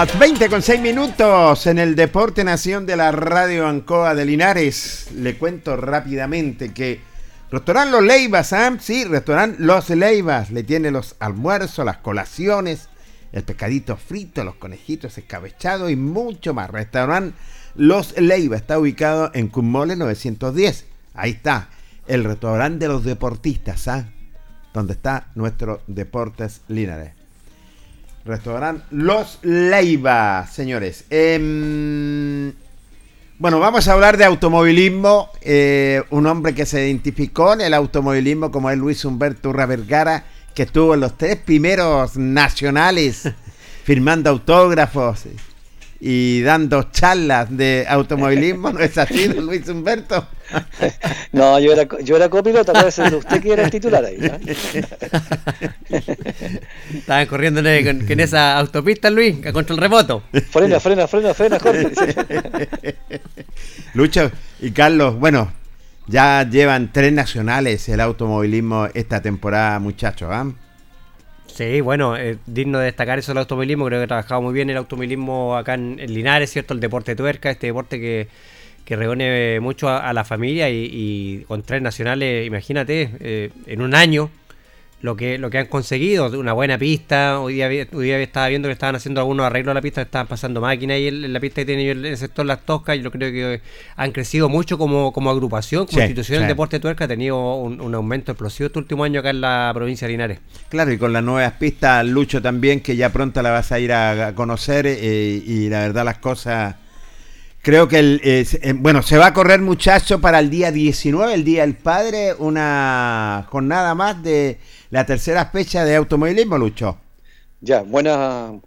Las 20 con 6 minutos en el Deporte Nación de la Radio Ancoa de Linares. Le cuento rápidamente que Restaurante Los Leivas, ¿ah? Sí, Restaurante Los Leivas. Le tiene los almuerzos, las colaciones, el pescadito frito, los conejitos escabechados y mucho más. Restaurante Los Leivas está ubicado en Cumole 910. Ahí está, el restaurante de los deportistas, ¿ah? Donde está nuestro Deportes Linares. Restaurante Los Leiva, señores. Em, bueno, vamos a hablar de automovilismo. Eh, un hombre que se identificó en el automovilismo como es Luis Humberto Urra Vergara, que estuvo en los tres primeros nacionales firmando autógrafos y dando charlas de automovilismo, ¿no es así, Luis Humberto?
No, yo era, yo era copiloto, parece usted que era el titular ahí.
Estaban corriendo en, esa autopista, Luis, contra el remoto.
Frena, frena, frena, frena, Jorge.
Lucho y Carlos, bueno, ya llevan tres nacionales el automovilismo esta temporada, muchachos, ¿ah?
Sí, bueno, eh, digno de destacar eso el automovilismo. Creo que ha trabajado muy bien el automovilismo acá en, Linares, ¿cierto? El deporte tuerca, este deporte que, que reúne mucho a, la familia y, con tres nacionales, imagínate, eh, en un año lo que, lo que han conseguido, una buena pista. Hoy día, hoy día estaba viendo que estaban haciendo algunos arreglos a la pista, estaban pasando máquinas ahí en, la pista que tiene el, sector Las Toscas. Y yo creo que han crecido mucho como, como agrupación, como institución del deporte tuerca. Ha tenido un, aumento explosivo este último año acá en la provincia de Linares.
Claro, y con las nuevas pistas, Lucho también, que ya pronto la vas a ir a, conocer. Eh, y la verdad, las cosas. Creo que, el, eh, bueno, se va a correr muchacho para el día 19, el Día del Padre, una jornada más de la tercera fecha de automovilismo, Lucho.
Ya, buena.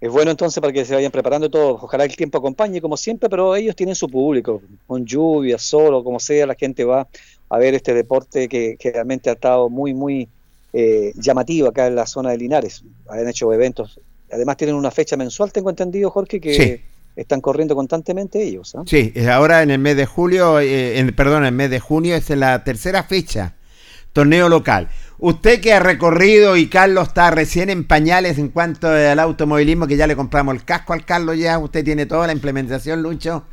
Es bueno entonces para que se vayan preparando todo. Ojalá el tiempo acompañe, como siempre, pero ellos tienen su público. Con lluvia, solo, como sea, la gente va a ver este deporte que, realmente ha estado muy, muy eh, llamativo acá en la zona de Linares. Han hecho eventos. Además, tienen una fecha mensual, tengo entendido, Jorge, que. están corriendo constantemente ellos. ¿ah?
Sí, ahora en el mes de julio, eh, en, perdón, en el mes de junio es la tercera fecha, torneo local. Usted que ha recorrido y Carlos está recién en pañales en cuanto al automovilismo, que ya le compramos el casco al Carlos ya, usted tiene toda la implementación, Lucho.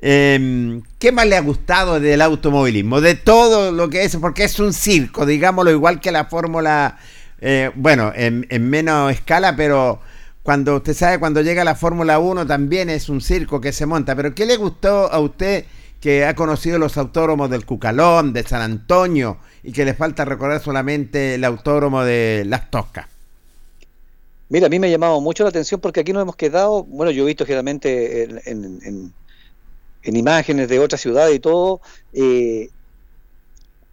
Em, ¿Qué más le ha gustado del automovilismo? De todo lo que es, porque es un circo, digámoslo, igual que la Fórmula, eh, bueno, en, en, menos escala, pero cuando usted sabe, cuando llega la Fórmula 1 también es un circo que se monta. Pero ¿qué le gustó a usted que ha conocido los autódromos del Cucalón, de San Antonio, y que le falta recordar solamente el autódromo de Las Toscas.
Mira, a mí me ha llamado mucho la atención porque aquí nos hemos quedado, bueno, yo he visto generalmente en, imágenes de otras ciudades y todo, eh,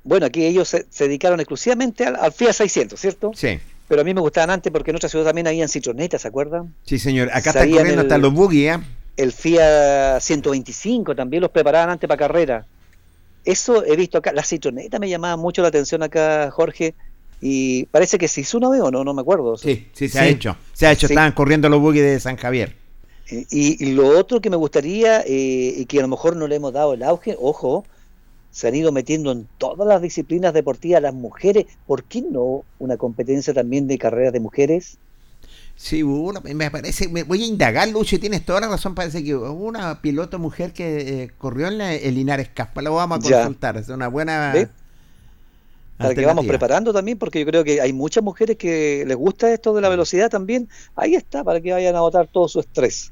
bueno, aquí ellos se, dedicaron exclusivamente al, Fiat 600, ¿cierto?
Sí.
Pero a mí me gustaban antes porque en otras ciudades también habían citronetas, ¿se acuerdan?
Sí, señor. Acá están corriendo hasta los buggy, ¿eh?
El Fiat 125 también los preparaban antes para carrera. Eso he visto acá. La citroneta me llamaba mucho la atención acá, Jorge. Y parece que se hizo una vez o no, no me acuerdo.
Sí, sí, se ha hecho. Se ha hecho, estaban corriendo los buggy de San Javier.
Y, lo otro que me gustaría, eh, y que a lo mejor no le hemos dado el auge, ojo, se han ido metiendo en todas las disciplinas deportivas las mujeres. ¿Por qué no una competencia también de carreras de mujeres?
Sí, hubo me parece, me voy a indagar, Lucho, tienes toda la razón, parece que hubo una piloto mujer que eh, corrió en el Linares Caspa, lo vamos a consultar, es una buena...
Para que vamos preparando también, porque yo creo que hay muchas mujeres que les gusta esto de la velocidad también, ahí está, para que vayan a botar todo su estrés.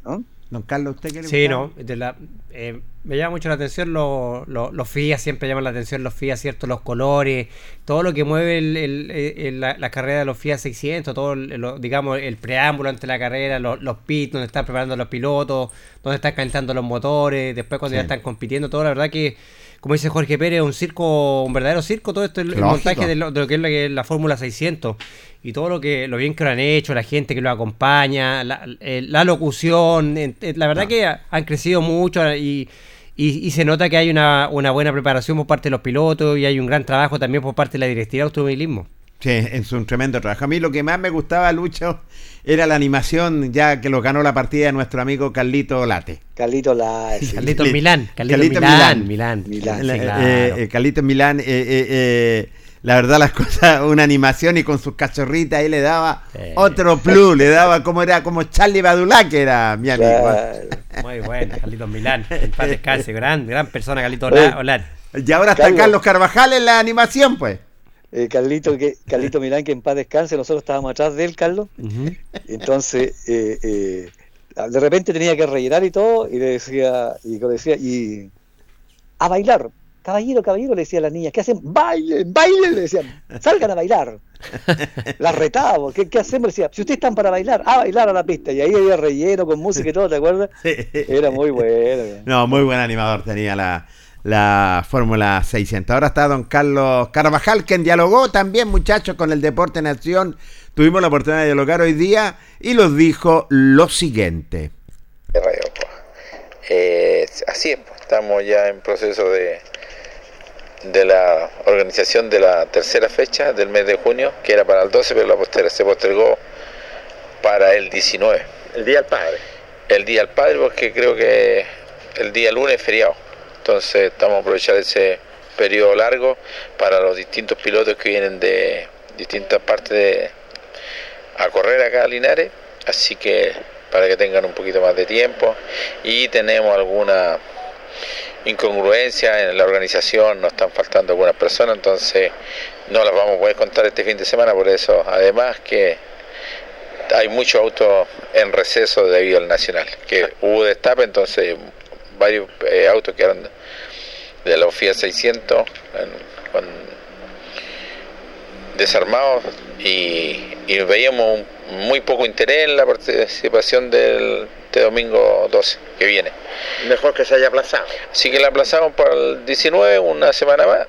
Don Carlos, ¿usted quiere
Sí, no, de la, eh, me llama mucho la atención los, los, FIA, siempre llaman la atención los FIA, ¿cierto? Los colores, todo lo que mueve el, la, carrera de los FIA 600, todo, digamos, el preámbulo ante la carrera, los, los pits, donde están preparando los pilotos, donde están calentando los motores, después cuando ya están compitiendo, todo, la verdad que como dice Jorge Pérez, un circo, un verdadero circo, todo esto el, el montaje de lo, que es la, Fórmula 600 y todo lo que lo bien que lo han hecho, la gente que lo acompaña, la, eh, locución, la verdad que han crecido mucho y, y, se nota que hay una, una buena preparación por parte de los pilotos y hay un gran trabajo también por parte de la directiva de automovilismo.
Sí, es un tremendo trabajo. A mí lo que más me gustaba, Lucho, era la animación, ya que lo ganó la partida de nuestro amigo Carlito Late.
Carlito Late.
Carlito Milán. Carlito, Milán. Milán. Milán.
Eh, eh, Carlito Milán, eh, la verdad las cosas, una animación y con sus cachorritas ahí le daba otro plus, le daba como era como Charlie Badulá, que era mi amigo.
Muy bueno, Carlito Milán. En paz descanse, gran, gran persona, Carlito Olán.
Y ahora está Carlos Carvajal en la animación, pues
eh, Carlito, que, Carlito Milán, que en paz descanse, nosotros estábamos atrás de él, Carlos. Entonces, eh, eh, de repente tenía que rellenar y todo, y le decía, y le decía, y a bailar, caballero, caballero, le decía a las niñas, ¿qué hacen? Bailen, bailen, le decían, salgan a bailar. Las retaba, ¿qué, ¿qué hacemos? Le decía, si ustedes están para bailar, a bailar a la pista. Y ahí había relleno con música y todo, ¿te acuerdas? Era muy bueno.
No, muy buen animador tenía la, la Fórmula 600. Ahora está don Carlos Carvajal, quien dialogó también, muchachos, con el Deporte Nación. Tuvimos la oportunidad de dialogar hoy día y nos dijo lo siguiente.
Eh, así es, pues, estamos ya en proceso de, de la organización de la tercera fecha del mes de junio, que era para el 12, pero la se postergó para el 19.
¿El Día del Padre?
El Día del Padre, porque creo que el día lunes es feriado. Entonces estamos aprovechando ese periodo largo para los distintos pilotos que vienen de distintas partes de, a correr acá a Linares, así que para que tengan un poquito más de tiempo. Y tenemos alguna incongruencia en la organización, nos están faltando algunas personas, entonces no las vamos a poder contar este fin de semana, por eso además que hay muchos autos en receso debido al nacional, que hubo destape, entonces varios eh, autos que eran de la Fiat 600 desarmados y, veíamos muy poco interés en la participación del este domingo 12 que viene.
Mejor que se haya aplazado.
Así que la aplazamos para el 19, una semana más.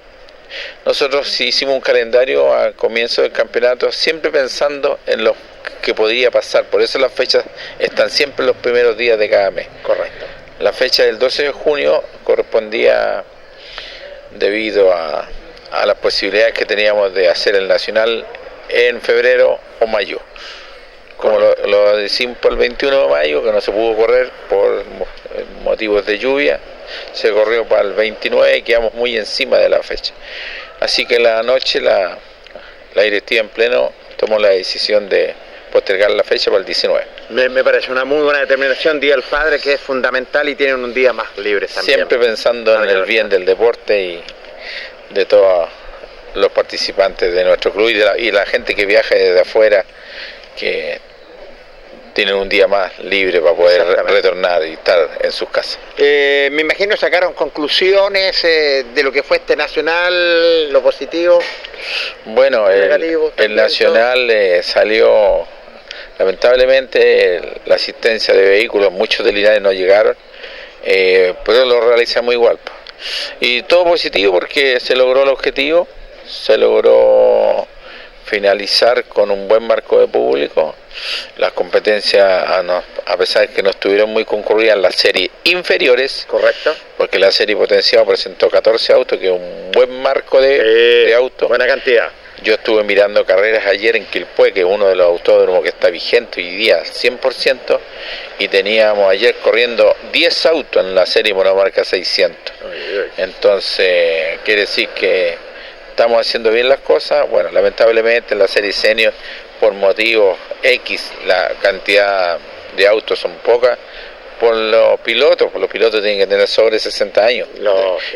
Nosotros hicimos un calendario a comienzo del campeonato, siempre pensando en lo que podría pasar. Por eso las fechas están siempre los primeros días de cada mes.
Correcto.
La fecha del 12 de junio correspondía debido a, las posibilidades que teníamos de hacer el Nacional en febrero o mayo. Como lo, lo decimos el 21 de mayo, que no se pudo correr por motivos de lluvia, se corrió para el 29 y quedamos muy encima de la fecha. Así que la noche la, la directiva en pleno tomó la decisión de postergar la fecha para el 19.
Me, parece una muy buena determinación, Día del Padre, que es fundamental y tienen un día más libre también.
Siempre pensando en el bien del deporte y de todos los participantes de nuestro club y, de la, y la gente que viaja desde afuera, que tienen un día más libre para poder retornar y estar en sus casas.
Eh, me imagino sacaron conclusiones eh, de lo que fue este nacional, lo positivo.
Bueno, el, nacional eh, salió Lamentablemente la asistencia de vehículos, muchos de Linares no llegaron, eh, pero lo realizamos igual. Y todo positivo porque se logró el objetivo, se logró finalizar con un buen marco de público. Las competencias, a, pesar de que no estuvieron muy concurridas, las series inferiores.
Correcto.
Porque la serie potenciada presentó 14 autos, que es un buen marco de, de autos.
Buena cantidad.
Yo estuve mirando carreras ayer en Quilpue, que es uno de los autódromos que está vigente hoy día 100%, y teníamos ayer corriendo 10 autos en la serie monomarca 600. Entonces, quiere decir que estamos haciendo bien las cosas. Bueno, lamentablemente en la serie senior, por motivos X la cantidad de autos son pocas, por los pilotos, por los pilotos tienen que tener sobre 60 años.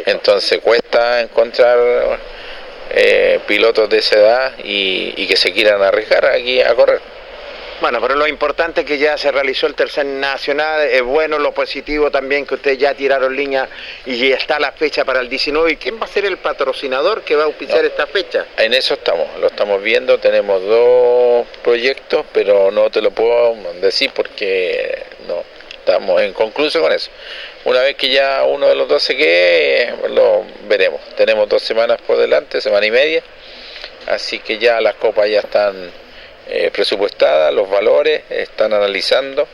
Entonces cuesta encontrar eh, pilotos de esa edad y, que se quieran arriesgar aquí a correr.
Bueno, pero lo importante es que ya se realizó el tercer nacional, es bueno lo positivo también que ustedes ya tiraron línea y está la fecha para el 19. ¿Y quién va a ser el patrocinador que va a auspiciar esta fecha?
En eso estamos, lo estamos viendo, tenemos dos proyectos, pero no te lo puedo decir porque no, estamos en conclusión con eso. Una vez que ya uno de los dos se quede, lo veremos. Tenemos dos semanas por delante, semana y media, así que ya las copas ya están eh, presupuestadas, los valores, están analizando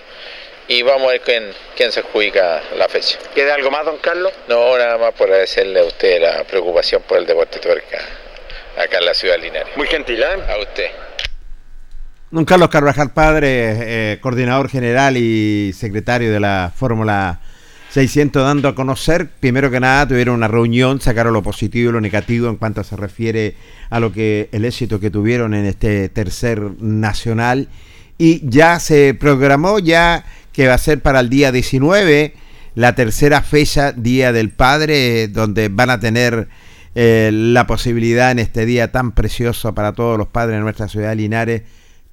y vamos a ver quién, quién se adjudica la fecha.
¿Queda algo más, don Carlos?
No, nada más por agradecerle a usted la preocupación por el deporte tuerca acá en la ciudad de Linares.
Muy gentil, ¿eh?
A usted.
Don Carlos Carvajal Padre, eh, coordinador general y secretario de la Fórmula 600, dando a conocer, primero que nada, tuvieron una reunión, sacaron lo positivo y lo negativo en cuanto se refiere a lo que el éxito que tuvieron en este tercer nacional y ya se programó ya que va a ser para el día 19 la tercera fecha Día del Padre, donde van a tener eh, la posibilidad en este día tan precioso para todos los padres de nuestra ciudad de Linares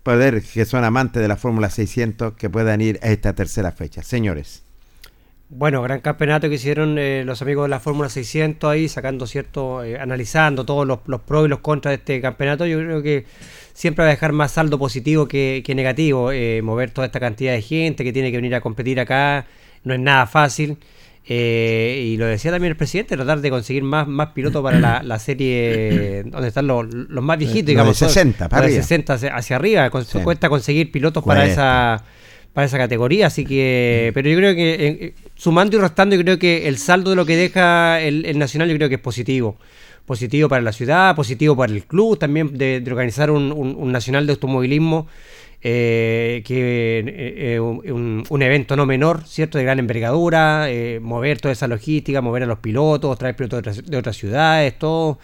poder, que son amantes de la Fórmula 600, que puedan ir a esta tercera fecha. Señores.
Bueno, gran campeonato que hicieron eh, los amigos de la Fórmula 600 ahí, sacando cierto, eh, analizando todos los, pros y los contras de este campeonato. Yo creo que siempre va a dejar más saldo positivo que, negativo. Eh, mover toda esta cantidad de gente que tiene que venir a competir acá no es nada fácil. Eh, y lo decía también el presidente, tratar de conseguir más, más pilotos para la, serie donde están los, más viejitos, digamos.
de 60,
para de 60 hacia, arriba. Cuesta conseguir pilotos para esa para esa categoría, así que, pero yo creo que eh, sumando y restando, yo creo que el saldo de lo que deja el, Nacional, yo creo que es positivo. Positivo para la ciudad, positivo para el club, también de, organizar un, Nacional de Automovilismo eh, que eh, eh, un, evento no menor, ¿cierto? De gran envergadura, mover toda esa logística, mover a los pilotos, traer pilotos de otras, ciudades, todo.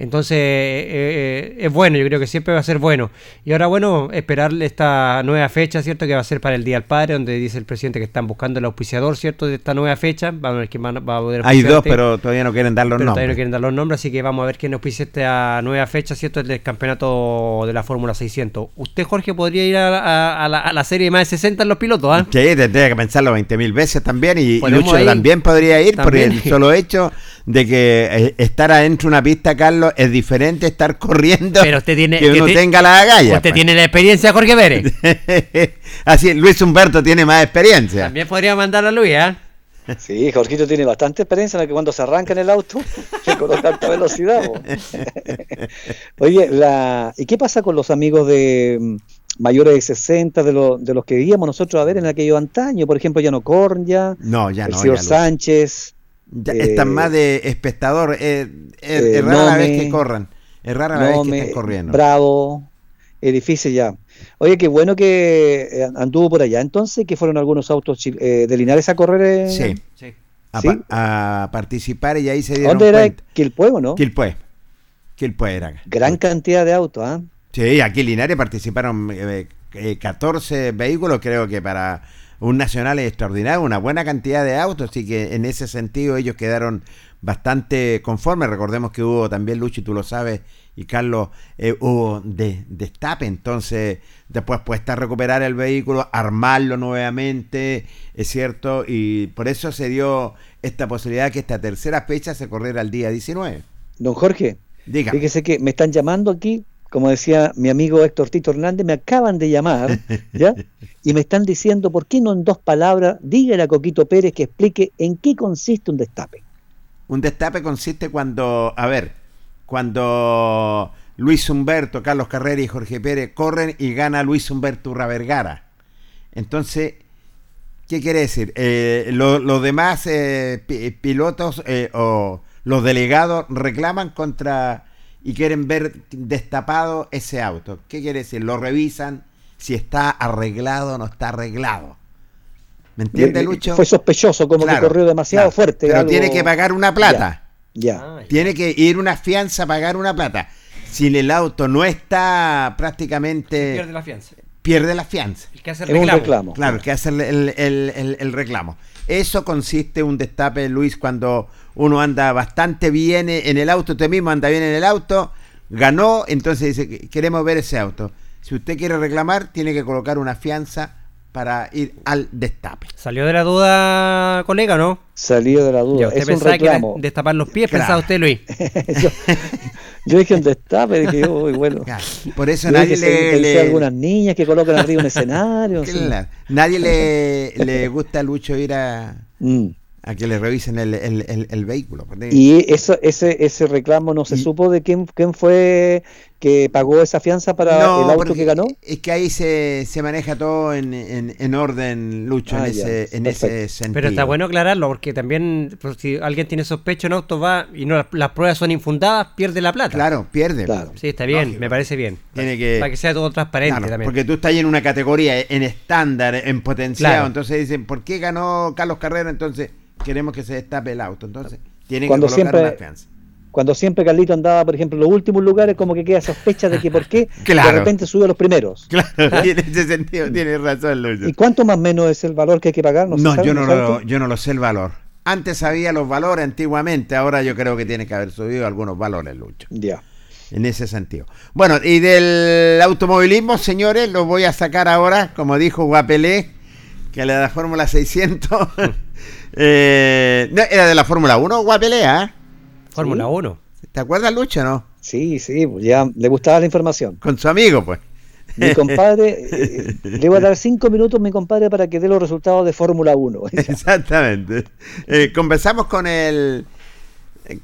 Entonces es bueno, yo creo que siempre va a ser bueno. Y ahora, bueno, esperar esta nueva fecha, ¿cierto? Que va a ser para el Día del Padre, donde dice el presidente que están buscando el auspiciador, ¿cierto? De esta nueva fecha. Vamos a ver quién va a poder
Hay dos, pero todavía no quieren dar los nombres.
Todavía no quieren dar los nombres, así que vamos a ver quién auspicia esta nueva fecha, ¿cierto? El del campeonato de la Fórmula 600. ¿Usted, Jorge, podría ir a, la, serie de más de 60 en los pilotos? ¿ah?
Sí, tendría que pensarlo 20.000 veces también. Y Lucho también podría ir por el solo hecho de que eh, estar adentro de una pista, Carlos, es diferente estar corriendo
Pero usted tiene,
que uno tenga la agalla.
Usted pues. tiene la experiencia, Jorge Pérez.
Así, Luis Humberto tiene más experiencia.
También podría mandar a Luis, ¿eh?
Sí, Jorgito tiene bastante experiencia en que cuando se arranca en el auto, se coloca alta velocidad. Oye, la... ¿y qué pasa con los amigos de mm, mayores de 60, de, de los que vivíamos nosotros a ver en aquello antaño? Por ejemplo, Llano Corn ya,
no, ya
el
no,
señor Sánchez.
Ya están eh, más de espectador. Eh, eh, es rara la vez que corran. Es rara la vez que estén corriendo.
Bravo. Es difícil ya. Oye, qué bueno que anduvo por allá. Entonces, que fueron algunos autos de Linares a correr.
Sí, sí. A, participar y ahí se dieron
¿Dónde era? Quilpue, ¿no?
Quilpue. Quilpue era.
Gran cantidad de autos, ¿ah?
Sí, aquí en Linares participaron 14 vehículos, creo que para un nacional extraordinario, una buena cantidad de autos, así que en ese sentido ellos quedaron bastante conformes. Recordemos que hubo también, Luchi, tú lo sabes, y Carlos, eh, hubo de, destape, entonces después puesta recuperar el vehículo, armarlo nuevamente, es cierto, y por eso se dio esta posibilidad que esta tercera fecha se corriera el día 19.
Don Jorge, Diga. fíjese que me están llamando aquí como decía mi amigo Héctor Tito Hernández, me acaban de llamar, ¿ya? Y me están diciendo, ¿por qué no en dos palabras, dígale a Coquito Pérez que explique en qué consiste un destape?
Un destape consiste cuando, a ver, cuando Luis Humberto, Carlos Carrera y Jorge Pérez corren y gana Luis Humberto Vergara. Entonces, ¿qué quiere decir? Eh, los demás eh, pilotos eh, o los delegados reclaman contra y quieren ver destapado ese auto. ¿Qué quiere decir? Lo revisan si está arreglado o no está arreglado. ¿Me entiende, Lucho?
Fue sospechoso, como que corrió demasiado fuerte.
Pero tiene que pagar una plata.
Ya.
Tiene que ir una fianza a pagar una plata. si el auto no está prácticamente...
pierde la fianza.
Pierde la fianza.
El que hace el reclamo.
Claro, el que hace el, reclamo. Eso consiste un destape, Luis, cuando uno anda bastante bien en el auto, usted mismo anda bien en el auto, ganó, entonces dice, queremos ver ese auto. Si usted quiere reclamar, tiene que colocar una fianza para ir al destape.
¿Salió de la duda, colega, no?
Salió de la duda.
es un reclamo. destapar los pies, pensaba usted, Luis.
yo, dije un destape, dije, uy, bueno.
Por eso nadie le, le...
algunas niñas que colocan arriba un escenario.
Nadie le, le gusta a Lucho ir a... Mm a que le revisen el, el, el, vehículo.
Y eso, ese, ese reclamo no se supo de quién, quién fue que pagó esa fianza para el auto que ganó.
Es que ahí se, se maneja todo en, en, orden, Lucho, en, ah, ese, en ese sentido.
Pero está bueno aclararlo, porque también pues, si alguien tiene sospecho en auto va y no las pruebas son infundadas, pierde la plata.
Claro, pierde.
Sí, está bien, me parece bien.
Tiene que,
para que sea todo transparente también.
Porque tú estás en una categoría en estándar, en potencial, entonces dicen, ¿por qué ganó Carlos Carrera? Entonces queremos que se destape el auto. Entonces, tiene
cuando
que
colocar siempre, fianza. Cuando siempre Carlito andaba, por ejemplo, en los últimos lugares, como que queda sospecha de que por qué de repente sube a los primeros.
Claro, ¿Ah? en ese sentido tiene razón, Lucho.
¿Y cuánto más o menos es el valor que hay que pagar?
No, no yo, no lo, yo no lo sé el valor. Antes sabía los valores antiguamente, ahora yo creo que tiene que haber subido algunos valores, Lucho.
Ya.
En ese sentido. Bueno, y del automovilismo, señores, lo voy a sacar ahora, como dijo Guapelé, que le da Fórmula 600. Eh, era de la Fórmula 1, guapelea. ¿eh?
Fórmula 1.
¿Te acuerdas, Lucho, no?
Sí, sí, pues ya le gustaba la información.
Con su amigo, pues.
Mi compadre, eh, le voy a dar cinco minutos, mi compadre, para que dé los resultados de Fórmula 1.
Exactamente. conversamos con el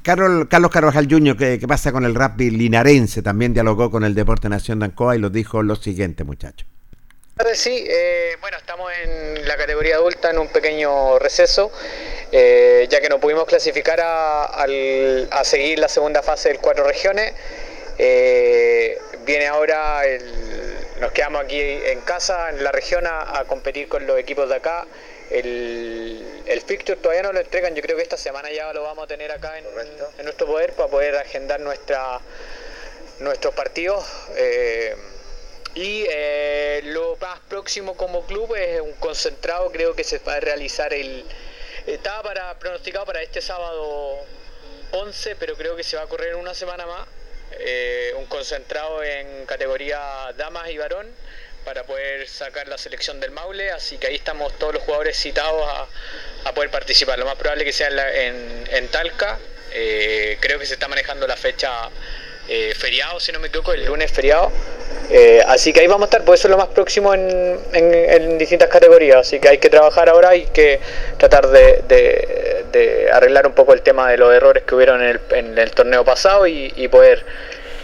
Carlos, Carlos Carvajal Jr., que, pasa con el rugby linarense, también dialogó con el Deporte Nación de Ancoa y lo dijo lo siguiente, muchachos.
Sí, eh, bueno, estamos en la categoría adulta en un pequeño receso, eh, ya que no pudimos clasificar a, seguir la segunda fase del cuatro regiones. Eh, viene ahora, nos quedamos aquí en casa, en la región, a, competir con los equipos de acá. El, el, fixture todavía no lo entregan, yo creo que esta semana ya lo vamos a tener acá en, nuestro poder para poder agendar nuestra, nuestros partidos. Y eh, lo más próximo como club es un concentrado, creo que se va a realizar el... Estaba para, pronosticado para este sábado 11, pero creo que se va a correr una semana más. Eh, un concentrado en categoría damas y varón para poder sacar la selección del Maule, así que ahí estamos todos los jugadores citados a, poder participar. Lo más probable que sea en, Talca, eh, creo que se está manejando la fecha eh, feriado, si no me equivoco, el lunes feriado. Eh, así que ahí vamos a estar, pues eso es lo más próximo en, distintas categorías. Así que hay que trabajar ahora, hay que tratar de, arreglar un poco el tema de los errores que hubieron en el, torneo pasado y, poder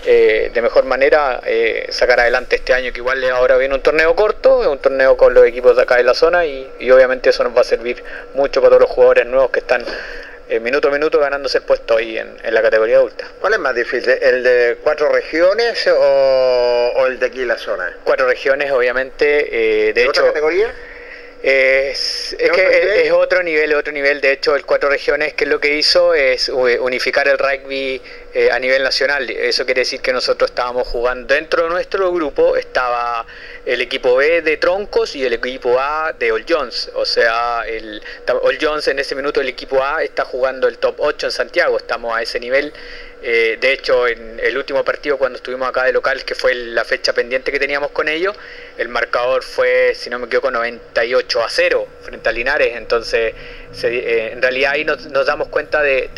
eh, de mejor manera sacar adelante este año, que igual ahora viene un torneo corto, un torneo con los equipos de acá de la zona y, y obviamente eso nos va a servir mucho para todos los jugadores nuevos que están eh, minuto a minuto ganándose el puesto ahí en, la categoría adulta.
¿Cuál es más difícil, el de cuatro regiones o, el de aquí la zona?
Cuatro regiones, obviamente. Eh, de
otra categoría?
Es, que es, otro nivel, otro nivel. De hecho, el Cuatro Regiones, que es lo que hizo, es unificar el rugby eh, a nivel nacional. Eso quiere decir que nosotros estábamos jugando dentro de nuestro grupo, estaba el equipo B de Troncos y el equipo A de All Jones. O sea, el All Jones en ese minuto, el equipo A está jugando el top 8 en Santiago. Estamos a ese nivel. Eh, de hecho, en el último partido cuando estuvimos acá de local, que fue la fecha pendiente que teníamos con ellos, el marcador fue, si no me equivoco, 98 a 0 frente a Linares. Entonces, eh, en realidad ahí nos, damos cuenta de,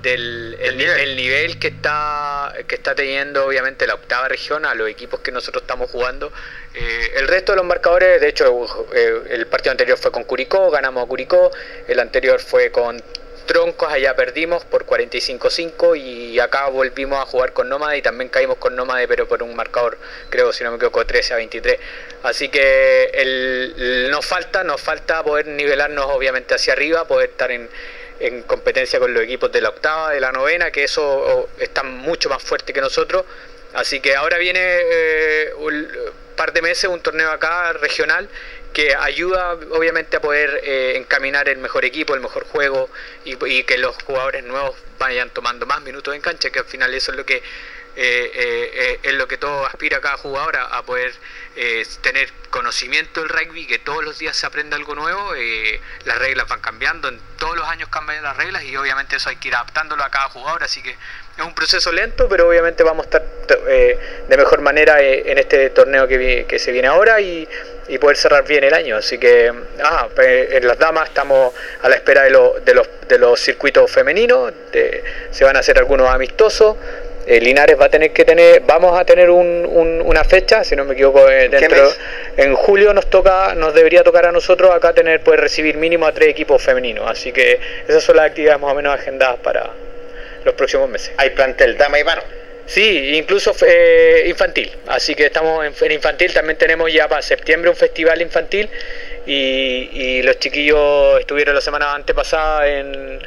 del el nivel. que está que está teniendo obviamente la octava región a los equipos que nosotros estamos jugando eh, el resto de los marcadores de hecho el partido anterior fue con Curicó ganamos a Curicó el anterior fue con troncos, allá perdimos por 45-5 y acá volvimos a jugar con Nómade y también caímos con Nómade, pero por un marcador, creo, si no me equivoco, 13 a 23. Así que nos falta, nos falta poder nivelarnos obviamente hacia arriba, poder estar en, en competencia con los equipos de la octava, de la novena, que eso están mucho más fuerte que nosotros. Así que ahora viene eh, un par de meses un torneo acá regional que ayuda obviamente a poder eh, encaminar el mejor equipo, el mejor juego y, que los jugadores nuevos vayan tomando más minutos en cancha, que al final eso es lo que eh, eh, es lo que todo aspira cada jugador a, poder tener conocimiento del rugby, que todos los días se aprende algo nuevo, las reglas van cambiando, en todos los años cambian las reglas y obviamente eso hay que ir adaptándolo a cada jugador, así que es un proceso lento, pero obviamente vamos a estar de mejor manera en este torneo que, que se viene ahora y y poder cerrar bien el año. Así que ah, en las damas estamos a la espera de, de, los, de los circuitos femeninos, se van a hacer algunos amistosos. Eh, Linares va a tener que tener, vamos a tener una fecha, si no me equivoco, eh, dentro, en julio nos toca, nos debería tocar a nosotros acá tener, poder recibir mínimo a tres equipos femeninos, así que esas son las actividades más o menos agendadas para los próximos meses.
¿Hay plantel dama y varón?
Sí, incluso eh, infantil. Así que estamos en, infantil. También tenemos ya para septiembre un festival infantil. Y, los chiquillos estuvieron la semana antepasada en,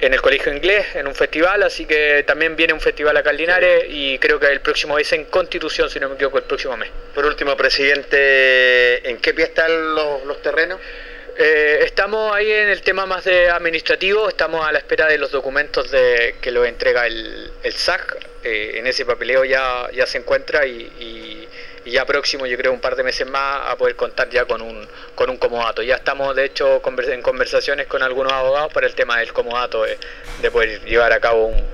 en el colegio inglés, en un festival. Así que también viene un festival acá en Linares. Y creo que el próximo es en Constitución, si no me equivoco, el próximo mes.
Por último, presidente, ¿en qué pie están los, los terrenos?
Eh, estamos ahí en el tema más de administrativo, estamos a la espera de los documentos de, que lo entrega el, el SAC. Eh, en ese papeleo ya, ya se encuentra y, ya próximo, yo creo un par de meses más, a poder contar ya con un, con un comodato. Ya estamos de hecho en conversaciones con algunos abogados para el tema del comodato, de, poder llevar a cabo un,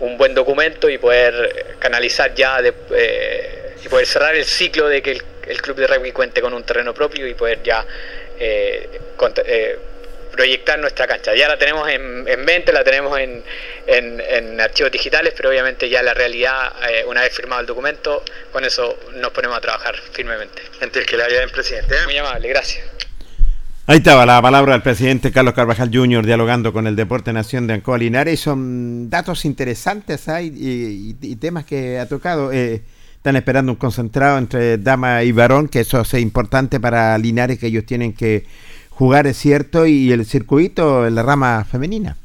un, buen documento y poder canalizar ya de, eh, y poder cerrar el ciclo de que el, el club de rugby cuente con un terreno propio y poder ya eh, eh, proyectar nuestra cancha. Ya la tenemos en, mente, la tenemos en, en, archivos digitales, pero obviamente ya la realidad, eh, una vez firmado el documento, con eso nos ponemos a trabajar firmemente.
Entre que le haya el presidente.
Muy amable, gracias.
Ahí estaba la palabra del presidente Carlos Carvajal Jr. dialogando con el Deporte Nación de Ancoa Linares. Son datos interesantes hay y, temas que ha tocado. Están esperando un concentrado entre dama y varón, que eso es importante para Linares, que ellos tienen que jugar, es cierto, y el circuito en la rama femenina.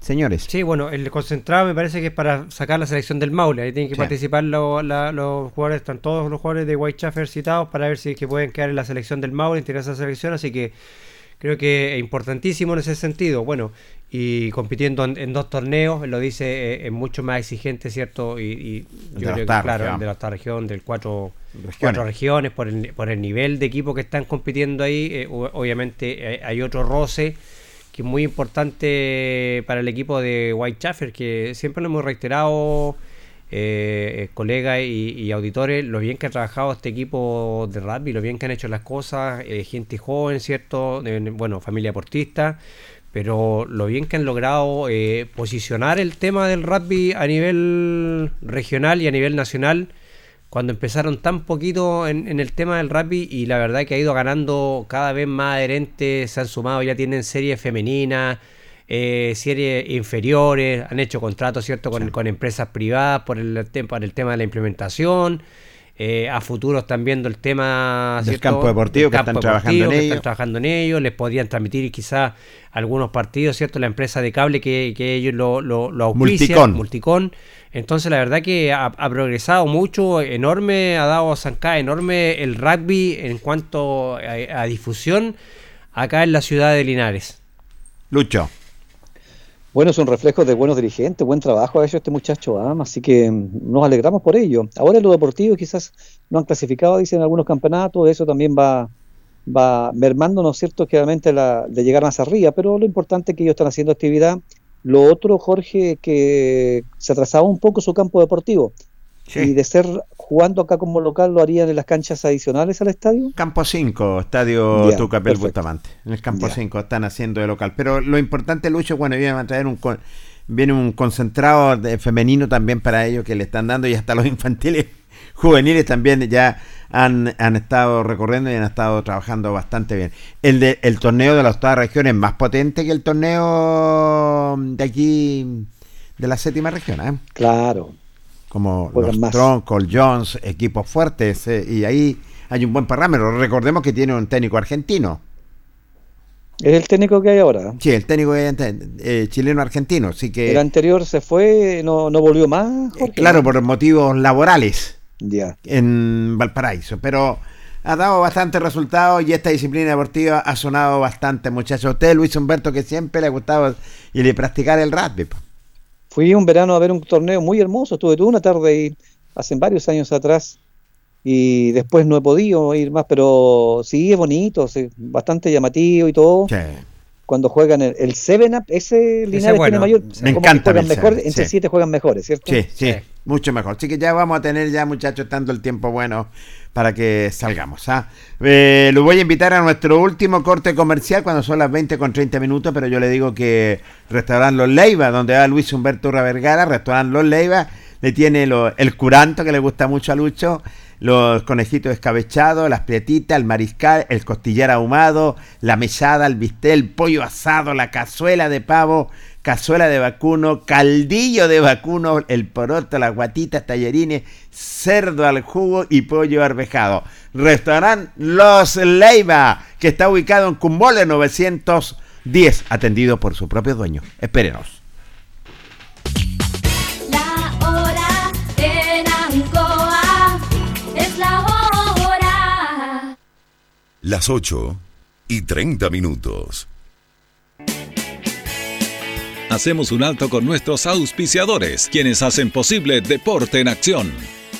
Señores.
Sí, bueno, el concentrado me parece que es para sacar la selección del Maule. Ahí tienen que participar los, jugadores, están todos los jugadores de Whitechaffer citados para ver si que pueden quedar en la selección del Maule, en esa selección. Así que creo que es importantísimo en ese sentido. Bueno, y compitiendo en, dos torneos, lo dice, eh, es mucho más exigente, ¿cierto? Y, yo creo que, claro, de la octava región, del cuatro regiones, cuatro regiones por, el, por el nivel de equipo que están compitiendo ahí, eh, obviamente hay otro roce que es muy importante para el equipo de Whitechaffer, que siempre lo hemos reiterado, eh, colegas y, auditores, lo bien que ha trabajado este equipo de rugby, lo bien que han hecho las cosas, gente joven, ¿cierto? bueno, familia deportista pero lo bien que han logrado eh, posicionar el tema del rugby a nivel regional y a nivel nacional cuando empezaron tan poquito en, el tema del rugby y la verdad que ha ido ganando cada vez más adherentes, se han sumado, ya tienen series femeninas, eh, series inferiores, han hecho contratos cierto con, con empresas privadas por el, por el tema de la implementación. Eh, a futuro están viendo el tema
del campo deportivo, que, están, trabajando en
ello. están trabajando en ello. Les podrían transmitir quizás algunos partidos, ¿cierto? La empresa de cable que, ellos lo, lo, auspician, Multicon. Entonces, la verdad que ha, progresado mucho, enorme, ha dado zancada enorme el rugby en cuanto a difusión acá en la ciudad de Linares.
Lucho.
Bueno, son reflejos de buenos dirigentes, buen trabajo ha hecho este muchacho, así que mm, nos alegramos por ello. Ahora en lo deportivo quizás no han clasificado, dicen algunos campeonatos, eso también va, va mermando, ¿no es cierto?, claramente la, de llegar más arriba, pero lo importante es que ellos están haciendo actividad. Lo otro, Jorge, que se atrasaba un poco su campo deportivo. Y de ser jugando acá como local, ¿lo harían en las canchas adicionales al estadio?
Campo 5, estadio Tucapel Bustamante. En el campo 5 están haciendo de local. Pero lo importante, Lucho, bueno, viene a traer un, viene un concentrado de femenino también para ellos que le están dando y hasta los infantiles juveniles también ya han, han estado recorriendo y han estado trabajando bastante bien. El, de, el torneo de la octava región es más potente que el torneo de aquí de la séptima región. ¿eh?
Claro,
como los Strong, Cole Jones, equipos fuertes, eh, y ahí hay un buen parámetro. Recordemos que tiene un técnico argentino.
Es el técnico que hay ahora.
Sí, el técnico eh, chileno-argentino. Así que,
el anterior se fue, no, no volvió más.
Eh, claro, por motivos laborales ya. en Valparaíso. Pero ha dado bastante resultado y esta disciplina deportiva ha sonado bastante, muchachos. Usted, Luis Humberto, que siempre le ha gustado y le practicar el rugby.
Fui un verano a ver un torneo muy hermoso, estuve toda una tarde ahí hace varios años atrás y después no he podido ir más, pero sí es bonito, bastante llamativo y todo. Cuando juegan el, el Seven Up, ese Linares tiene mayor.
Me encanta.
Juegan mejor, entre siete juegan mejores, ¿cierto?
Sí, sí, mucho mejor. Así que ya vamos a tener ya, muchachos, tanto el tiempo bueno para que salgamos. ¿ah? Eh, lo voy a invitar a nuestro último corte comercial cuando son las 20 con 30 minutos, pero yo le digo que Restaurante Los Leiva, donde va Luis Humberto Urra Vergara, Restaurante Los Leiva, le tiene el curanto que le gusta mucho a Lucho, los conejitos escabechados, las prietitas, el mariscal, el costillar ahumado, la mesada, el bistel, el pollo asado, la cazuela de pavo, cazuela de vacuno, caldillo de vacuno, el poroto, las guatitas, tallerines, cerdo al jugo y pollo arvejado. Restaurante Los Leiva, que está ubicado en Cumbole 910, atendido por su propio dueño. Espérenos.
Las 8 y 30 minutos hacemos un alto con nuestros auspiciadores, quienes hacen posible Deporte en Acción.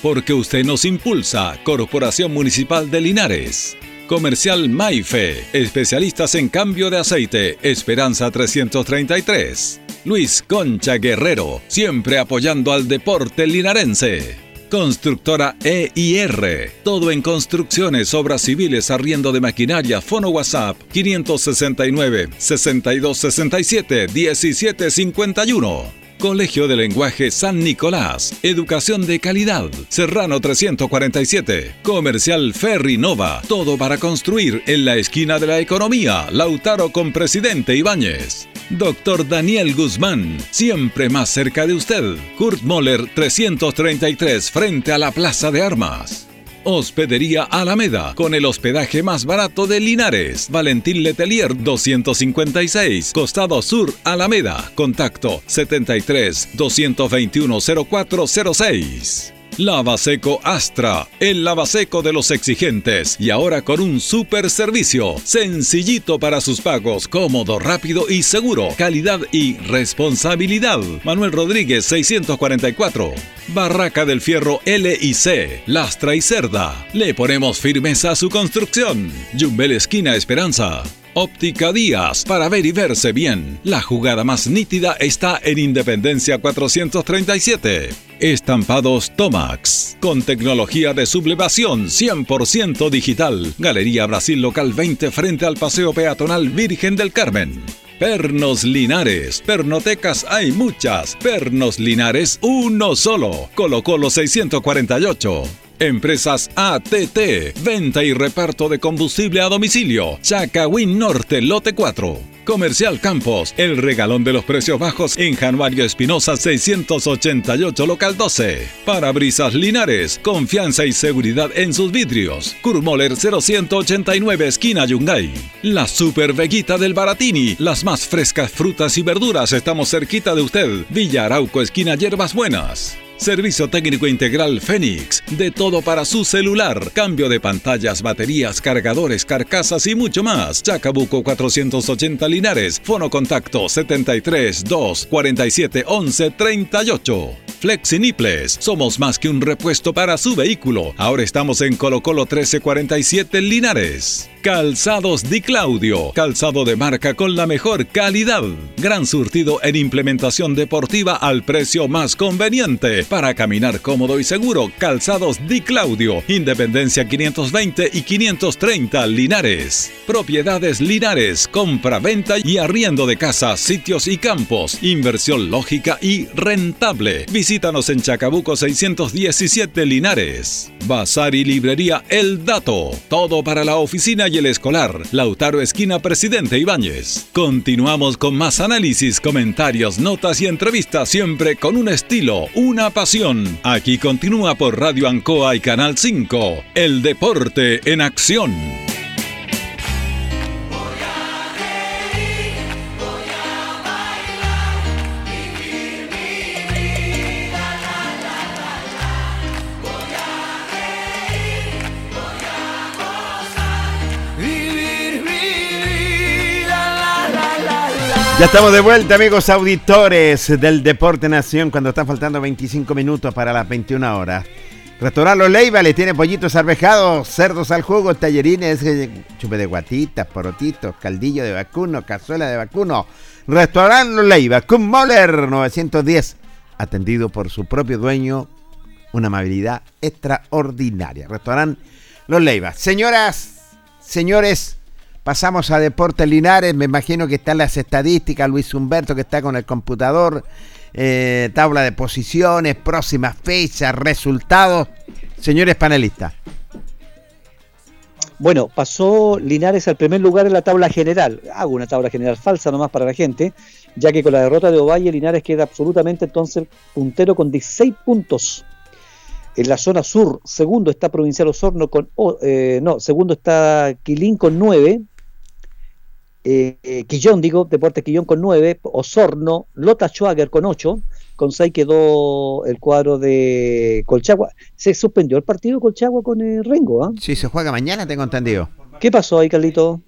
Porque usted nos impulsa, Corporación Municipal de Linares. Comercial Maife, especialistas en cambio de aceite, Esperanza 333. Luis Concha Guerrero, siempre apoyando al deporte linarense. Constructora EIR. Todo en construcciones, obras civiles, arriendo de maquinaria, fono WhatsApp 569 6267 1751. Colegio de Lenguaje San Nicolás. Educación de calidad. Serrano 347. Comercial Ferri Nova. Todo para construir en la esquina de la economía. Lautaro con Presidente Ibáñez. Doctor Daniel Guzmán, siempre más cerca de usted. Kurt Moller 333 frente a la Plaza de Armas. Hospedería Alameda, con el hospedaje más barato de Linares. Valentín Letelier 256, Costado Sur Alameda. Contacto 73 221 0406. Lavaseco Astra, el lavaseco de los exigentes y ahora con un super servicio, sencillito para sus pagos, cómodo, rápido y seguro, calidad y responsabilidad. Manuel Rodríguez 644. Barraca del Fierro L y C, Lastra y Cerda. Le ponemos firmeza a su construcción. Jumbel Esquina Esperanza. Óptica Díaz, para ver y verse bien. La jugada más nítida está en Independencia 437. Estampados Tomax, con tecnología de sublevación 100% digital. Galería Brasil Local 20 frente al Paseo Peatonal Virgen del Carmen. Pernos Linares. Pernotecas hay muchas. Pernos Linares, uno solo. Colocó los 648. Empresas ATT, venta y reparto de combustible a domicilio. Chacawin Norte, lote 4. Comercial Campos, el regalón de los precios bajos en Januario Espinosa 688 local 12. Parabrisas Linares, confianza y seguridad en sus vidrios. Kurmoller 0189 esquina Yungay. La Super Veguita del Baratini, las más frescas frutas y verduras estamos cerquita de usted. Villa Arauco esquina Hierbas Buenas. Servicio técnico integral Fénix. De todo para su celular. Cambio de pantallas, baterías, cargadores, carcasas y mucho más. Chacabuco 480 Linares. Fono contacto 73 2 47 11 38. Flexiniples. Somos más que un repuesto para su vehículo. Ahora estamos en Colo Colo 1347 Linares. Calzados Di Claudio. Calzado de marca con la mejor calidad. Gran surtido en implementación deportiva al precio más conveniente. Para caminar cómodo y seguro, Calzados Di Claudio. Independencia 520 y 530 Linares. Propiedades Linares. Compra, venta y arriendo de casas, sitios y campos. Inversión lógica y rentable. Visítanos en Chacabuco 617 Linares. Bazar y librería El Dato. Todo para la oficina y el escolar. Lautaro Esquina Presidente Ibáñez. Continuamos con más análisis, comentarios, notas y entrevistas siempre con un estilo, una pasión. Aquí continúa por Radio Ancoa y Canal 5. El deporte en acción.
Estamos de vuelta, amigos auditores del Deporte Nación, cuando están faltando 25 minutos para las 21 horas. Restaurante Los Leiva le tiene pollitos arvejados, cerdos al jugo, tallerines, eh, chupe de guatitas, porotitos, caldillo de vacuno, cazuela de vacuno. Restaurante Los Leiva, Cum Moller 910, atendido por su propio dueño, una amabilidad extraordinaria. Restaurante Los Leiva. Señoras, señores, Pasamos a Deportes Linares, me imagino que están las estadísticas, Luis Humberto que está con el computador, eh, tabla de posiciones, próximas fechas, resultados. Señores panelistas.
Bueno, pasó Linares al primer lugar en la tabla general. Hago una tabla general falsa nomás para la gente, ya que con la derrota de Ovalle, Linares queda absolutamente entonces puntero con 16 puntos. En la zona sur, segundo está Provincial Osorno con... Eh, no, segundo está Quilín con 9, eh, Quillón, digo, Deportes Quillón con 9, Osorno, Lota Schwager con 8, con 6 quedó el cuadro de Colchagua. Se suspendió el partido Colchagua con el Rengo, ¿ah?
Sí, se juega mañana, tengo entendido.
¿Qué pasó ahí, Carlito?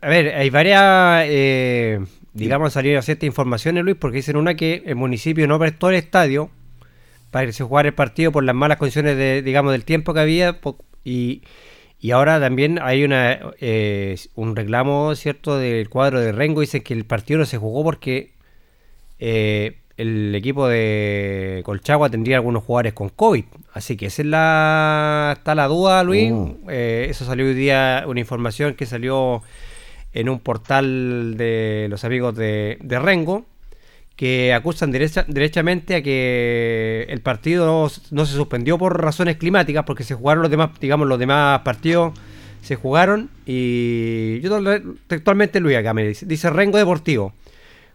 A ver, hay varias, eh, digamos, salieron ciertas informaciones, Luis, porque dicen una que el municipio no prestó el estadio para que se jugara el partido por las malas condiciones, de, digamos, del tiempo que había y y ahora también hay una eh, un reclamo, ¿cierto?, del cuadro de Rengo. Dicen que el partido no se jugó porque eh, el equipo de Colchagua tendría algunos jugadores con COVID. Así que esa es la, está la duda, Luis. Oh. Eh, eso salió hoy día, una información que salió en un portal de los amigos de, de Rengo que acusan derecha, derechamente a que el partido no, se suspendió por razones climáticas, porque se jugaron los demás, digamos, los demás partidos se jugaron y yo textualmente Luis acá me dice, dice Rengo Deportivo.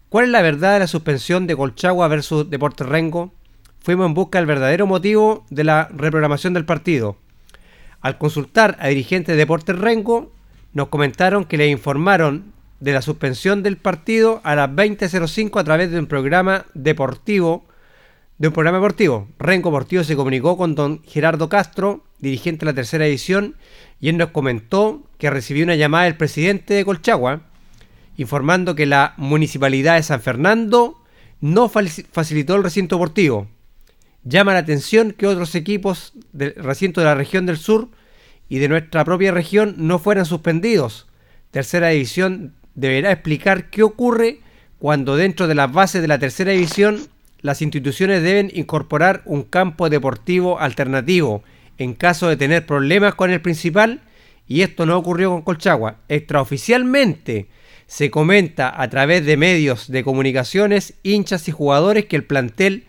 ¿Cuál es la verdad de la suspensión de Colchagua versus Deportes Rengo? Fuimos en busca del verdadero motivo de la reprogramación del partido. Al consultar a dirigentes de Deportes Rengo, nos comentaron que le informaron de la suspensión del partido a las 20.05 a través de un programa deportivo. De un programa deportivo. Renco se comunicó con don Gerardo Castro, dirigente de la tercera edición, y él nos comentó que recibió una llamada del presidente de Colchagua, informando que la municipalidad de San Fernando no facilitó el recinto deportivo. Llama la atención que otros equipos del recinto de la región del sur y de nuestra propia región no fueran suspendidos. Tercera división deberá explicar qué ocurre cuando dentro de las bases de la tercera división las instituciones deben incorporar un campo deportivo alternativo en caso de tener problemas con el principal y esto no ocurrió con Colchagua. Extraoficialmente se comenta a través de medios de comunicaciones, hinchas y jugadores que el plantel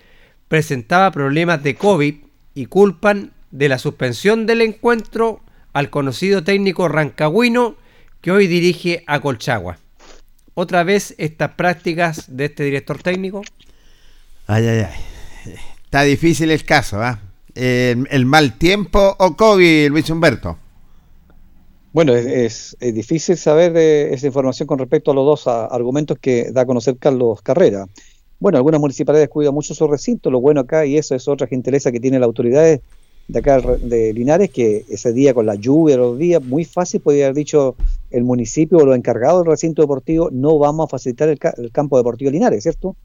presentaba problemas de COVID y culpan de la suspensión del encuentro al conocido técnico rancagüino que hoy dirige a Colchagua. Otra vez estas prácticas de este director técnico.
Ay, ay, ay. Está difícil el caso, ¿ah? el, mal tiempo o COVID, Luis Humberto.
Bueno, es, difícil saber esa información con respecto a los dos argumentos que da a conocer Carlos Carrera. Bueno, algunas municipalidades cuidan mucho su recinto, lo bueno acá, y eso es otra gentileza que tiene la autoridad de acá de Linares, que ese día con la lluvia, los días, muy fácil podría haber dicho el municipio o los encargados del recinto deportivo, no vamos a facilitar el, campo deportivo de Linares, ¿cierto?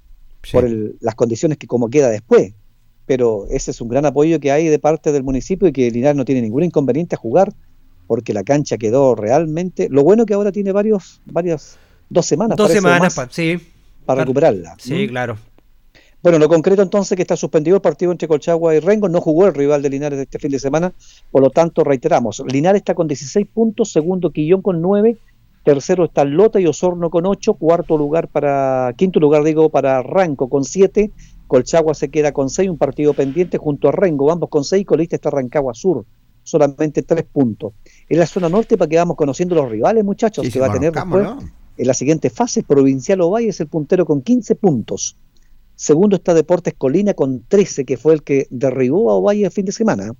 Por las condiciones que como queda después. Pero ese es un gran apoyo que hay de parte del municipio y que Linares no tiene ningún inconveniente a jugar porque la cancha quedó realmente... Lo bueno que ahora tiene varios, varias, dos semanas.
Dos semanas, sí.
Para recuperarla.
Sí, claro.
Bueno, lo concreto entonces que está suspendido el partido entre Colchagua y Rengo, no jugó el rival de Linares este fin de semana, por lo tanto reiteramos, Linares está con 16 puntos, segundo Quillón con 9, tercero está Lota y Osorno con 8, cuarto lugar para, quinto lugar digo para Ranco con 7, Colchagua se queda con 6, un partido pendiente junto a Rengo, ambos con 6, colista está Rancagua Sur, solamente 3 puntos. En la zona norte para que vamos conociendo los rivales muchachos, que va a tener después, en la siguiente fase, Provincial Ovalle es el puntero con 15 puntos. Segundo está Deportes Colina con 13, que fue el que derribó a Ovalle el fin de semana.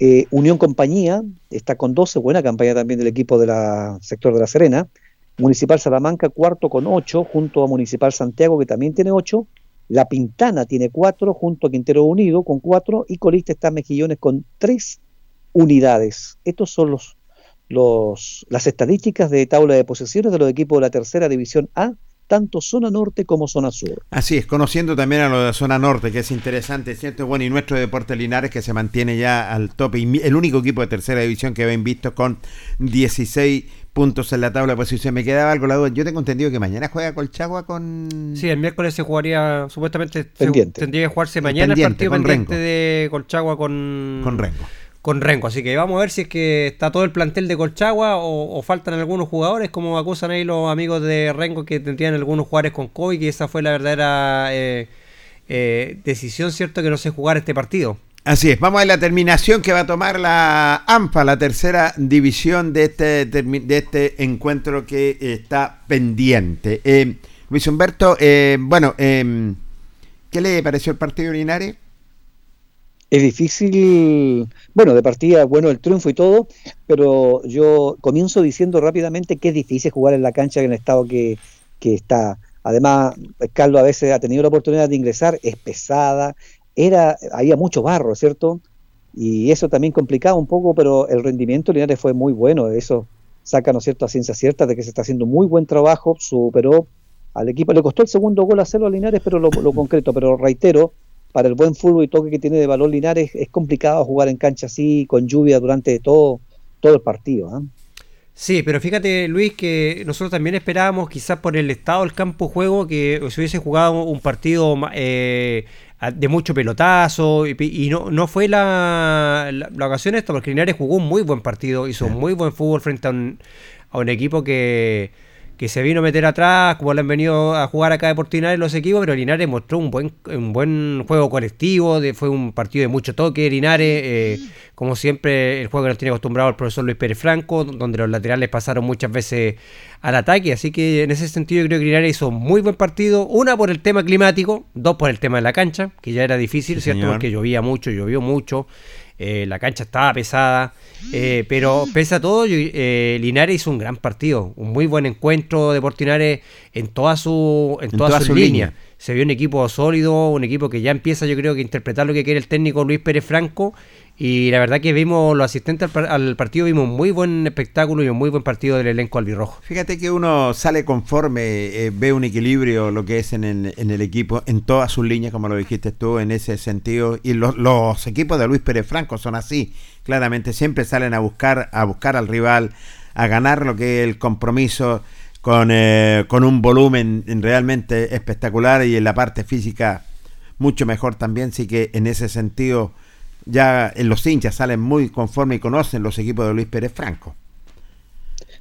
Eh, Unión Compañía está con 12, buena campaña también del equipo del sector de La Serena. Municipal Salamanca, cuarto con 8, junto a Municipal Santiago, que también tiene 8. La Pintana tiene 4, junto a Quintero Unido con 4. Y Colista está Mejillones con 3 unidades. Estos son los, las estadísticas de tabla de posesiones de los equipos de la tercera división A tanto zona norte como zona sur.
Así es, conociendo también a lo de la zona norte, que es interesante, ¿cierto? Bueno, y nuestro Deporte Linares que se mantiene ya al tope, y el único equipo de tercera división que ven visto con 16 puntos en la tabla de posición. Me quedaba algo la duda. Yo tengo entendido que mañana juega Colchagua con.
Sí, el miércoles se jugaría, supuestamente, tendría que jugarse mañana el partido con pendiente de Colchagua con.
Con Rengo
con Renco. Así que vamos a ver si es que está todo el plantel de Colchagua o, faltan algunos jugadores, como acusan ahí los amigos de Renco que tendrían algunos jugadores con COVID, que esa fue la verdadera eh, eh, decisión, ¿cierto? Que no se jugar este partido.
Así es, vamos a la terminación que va a tomar la AMPA, la tercera división de este, de este encuentro que está pendiente. Eh, Luis Humberto, bueno, ¿qué le pareció el partido Linares?
Es difícil, bueno, de partida, bueno, el triunfo y todo, pero yo comienzo diciendo rápidamente que es difícil jugar en la cancha en el estado que, está. Además, Carlos a veces ha tenido la oportunidad de ingresar, es pesada, era, había mucho barro, ¿cierto? Y eso también complicaba un poco, pero el rendimiento Linares fue muy bueno, eso saca, ¿no cierto?, a ciencia cierta de que se está haciendo muy buen trabajo, superó al equipo, le costó el segundo gol hacerlo a Linares, pero lo, lo concreto, pero reitero, para el buen fútbol y toque que tiene de valor Linares, es complicado jugar en cancha así, con lluvia durante todo, todo el partido. ¿ah?
Sí, pero fíjate Luis que nosotros también esperábamos quizás por el estado del campo juego que se hubiese jugado un partido eh, de mucho pelotazo y, no, no fue la, la, ocasión esta porque Linares jugó un muy buen partido, hizo un muy buen fútbol frente a un, a un equipo que que se vino a meter atrás, como le han venido a jugar acá de Portinares los equipos, pero Linares mostró un buen, un buen juego colectivo, de, fue un partido de mucho toque, Linares, eh, como siempre el juego que nos tiene acostumbrado el profesor Luis Pérez Franco, donde los laterales pasaron muchas veces al ataque, así que en ese sentido yo creo que Linares hizo un muy buen partido, una por el tema climático, dos por el tema de la cancha, que ya era difícil, ¿cierto? Porque llovía mucho, llovió mucho, eh, la cancha estaba pesada, eh, pero pese a todo, eh, Linares hizo un gran partido, un muy buen encuentro de Portinares en toda su, en, toda, su, línea. Se vio un equipo sólido, un equipo que ya empieza, yo creo que interpretar lo que quiere el técnico Luis Pérez Franco y la verdad que vimos, los asistentes al, partido, vimos un muy buen espectáculo y un muy buen partido del elenco albirrojo.
Fíjate que uno sale conforme, eh, ve un equilibrio lo que es en el, equipo, en todas sus líneas, como lo dijiste tú, en ese sentido. Y los, equipos de Luis Pérez Franco son así, claramente, siempre salen a buscar, a buscar al rival, a ganar lo que es el compromiso. Con, eh, con un volumen realmente espectacular y en la parte física mucho mejor también, sí que en ese sentido ya en los hinchas salen muy conforme y conocen los equipos de Luis Pérez Franco.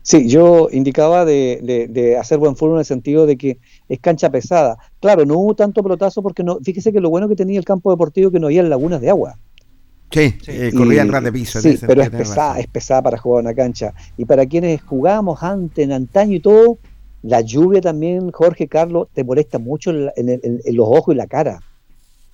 Sí, yo indicaba de, hacer buen fútbol en el sentido de que es cancha pesada. Claro, no hubo tanto pelotazo porque no, fíjese que lo bueno que tenía el campo deportivo que no había lagunas de agua.
Sí, eh, corría ras de piso.
Sí, pero es pesada, es pesada para jugar una cancha. Y para quienes jugamos antes, en antaño y todo, la lluvia también, Jorge Carlos, te molesta mucho en los ojos y la cara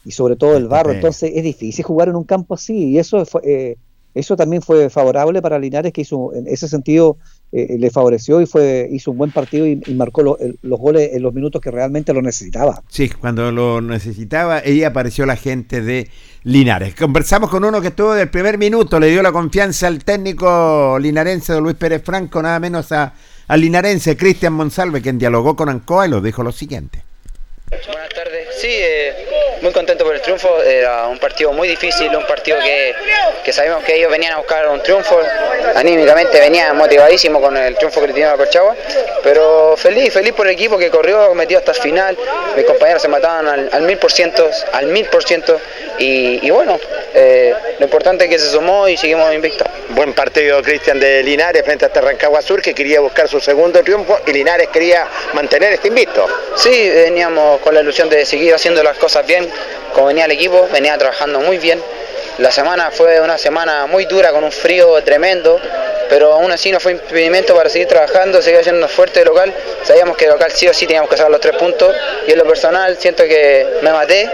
y sobre todo el barro. Entonces es difícil jugar en un campo así y eso eh, eso también fue favorable para Linares que hizo en ese sentido eh, le favoreció y fue hizo un buen partido y, marcó los goles en los minutos que realmente lo necesitaba.
Sí, cuando lo necesitaba, ahí apareció la gente de Linares. Conversamos con uno que estuvo del primer minuto, le dio la confianza al técnico linarense de Luis Pérez Franco, nada menos a, al linarense Cristian Monsalve, quien dialogó con Ancoa y lo dijo lo siguiente.
Buenas tardes. Sí, eh, muy contento por el triunfo. Era un partido muy difícil, un partido que, que, sabemos que ellos venían a buscar un triunfo. Anímicamente venían motivadísimo con el triunfo que le tenían a Colchagua. Pero feliz, feliz por el equipo que corrió, metió hasta el final. Mis compañeros se mataban al, mil por ciento, al mil por ciento. Y, bueno, eh, lo importante es que se sumó y seguimos invictos.
Buen partido Cristian de Linares frente a este Rancagua Sur que quería buscar su segundo triunfo y Linares quería mantener este invicto.
Sí, veníamos con la ilusión de seguir haciendo las cosas bien, como venía el equipo, venía trabajando muy bien. La semana fue una semana muy dura con un frío tremendo, pero aún así no fue impedimento para seguir trabajando, seguir haciendo fuerte de local. Sabíamos que local sí o sí teníamos que sacar los tres puntos y en lo personal siento que me maté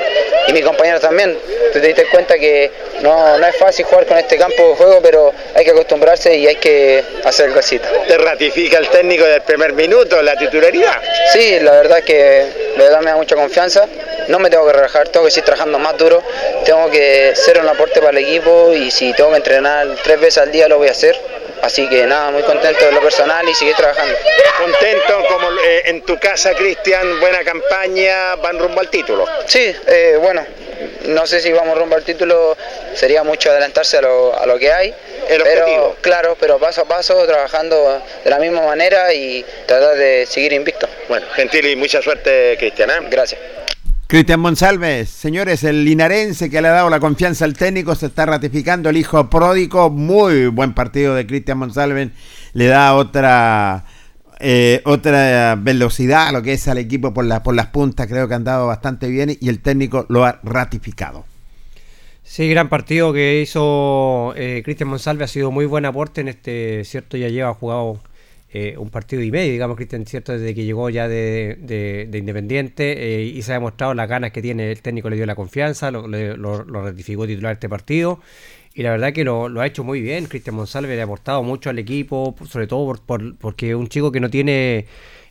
y mi compañero también. Te diste cuenta que no, no es fácil jugar con este campo de juego, pero hay que acostumbrarse y hay que hacer cositas.
¿Te ratifica el técnico del primer minuto la titularidad?
Sí, la verdad es que de verdad me da mucha confianza. No me tengo que relajar, tengo que seguir trabajando más duro, tengo que ser un aporte para el equipo y si tengo que entrenar tres veces al día lo voy a hacer Así que nada, muy contento de lo personal y seguir trabajando.
Contento como eh, en tu casa, Cristian, buena campaña, van rumbo al título.
Sí, eh, bueno, no sé si vamos rumbo al título, sería mucho adelantarse a lo, a lo que hay.
El
pero,
objetivo.
Claro, pero paso a paso, trabajando de la misma manera y tratar de seguir invicto.
Bueno, gentil y mucha suerte, Cristian. ¿eh?
Gracias.
Cristian Monsalves, señores, el linarense que le ha dado la confianza al técnico se está ratificando, el hijo pródigo, muy buen partido de Cristian Monsalves, le da otra eh, otra velocidad a lo que es al equipo por, la, por las puntas, creo que han dado bastante bien y el técnico lo ha ratificado.
Sí, gran partido que hizo eh, Cristian Monsalve, ha sido muy buen aporte en este, cierto, ya lleva jugado eh, un partido y medio, digamos, Cristian, cierto, desde que llegó ya de, de, de Independiente eh, y se ha demostrado las ganas que tiene, el técnico le dio la confianza, lo, lo, lo ratificó titular este partido y la verdad que lo, lo ha hecho muy bien, Cristian Monsalve le ha aportado mucho al equipo, sobre todo por, por, porque es un chico que no tiene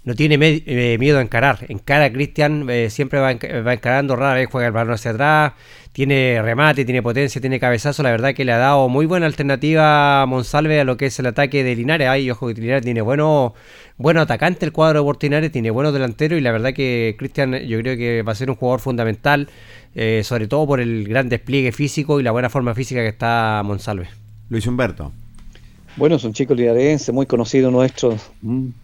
no tiene eh, miedo a encarar. Encara Cristian, eh, siempre va, va, encarando, rara vez juega el balón hacia atrás, tiene remate, tiene potencia, tiene cabezazo. La verdad que le ha dado muy buena alternativa a Monsalve a lo que es el ataque de Linares. Ahí, ojo que Linares tiene bueno, bueno atacante el cuadro de Portinares, tiene buenos delanteros y la verdad que Cristian yo creo que va a ser un jugador fundamental, eh, sobre todo por el gran despliegue físico y la buena forma física que está Monsalve.
Luis Humberto.
Bueno, es un chico linarense, muy conocido nuestro. Mm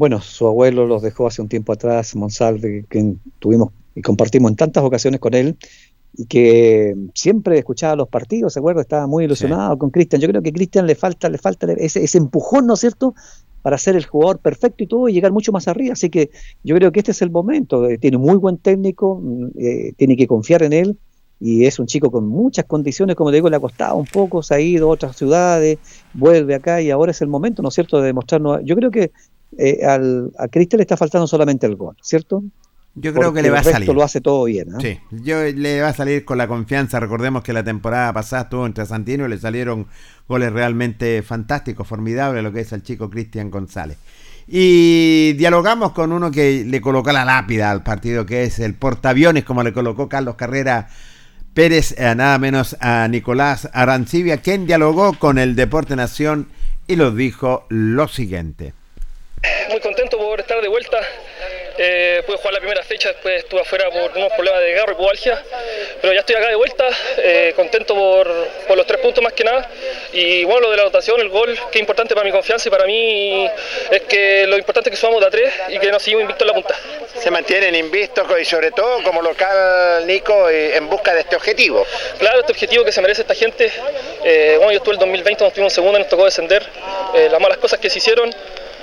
bueno, su abuelo los dejó hace un tiempo atrás, Monsalve, que tuvimos y compartimos en tantas ocasiones con él, y que siempre escuchaba los partidos, ¿se acuerda? Estaba muy ilusionado sí. con Cristian. Yo creo que a Cristian le falta, le falta ese, ese, empujón, ¿no es cierto?, para ser el jugador perfecto y todo, y llegar mucho más arriba. Así que yo creo que este es el momento. Eh, tiene muy buen técnico, eh, tiene que confiar en él, y es un chico con muchas condiciones, como te digo, le ha costado un poco, se ha ido a otras ciudades, vuelve acá, y ahora es el momento, ¿no es cierto?, de demostrarnos. Yo creo que eh, al, a Cristian le está faltando solamente el gol, ¿cierto?
Yo creo
Porque
que le va a
el resto
salir.
lo hace todo bien. ¿eh?
Sí, yo le va a salir con la confianza. Recordemos que la temporada pasada estuvo entre Santino y le salieron goles realmente fantásticos, formidables, lo que es el chico Cristian González. Y dialogamos con uno que le colocó la lápida al partido, que es el portaaviones, como le colocó Carlos Carrera Pérez, eh, nada menos a Nicolás Arancibia, quien dialogó con el Deporte Nación y nos dijo lo siguiente.
Muy contento por estar de vuelta. Eh, pude jugar la primera fecha, después estuve afuera por unos problemas de garro y pubalgia, pero ya estoy acá de vuelta, eh, contento por, por, los tres puntos más que nada. Y bueno, lo de la dotación, el gol, que es importante para mi confianza y para mí es que lo importante es que subamos de a tres y que nos seguimos invictos en la punta.
Se mantienen invictos y sobre todo como local, Nico, en busca de este objetivo.
Claro, este objetivo que se merece esta gente. Eh, bueno, yo estuve el 2020, nos tuvimos segundo, nos tocó descender. Las malas cosas que se hicieron.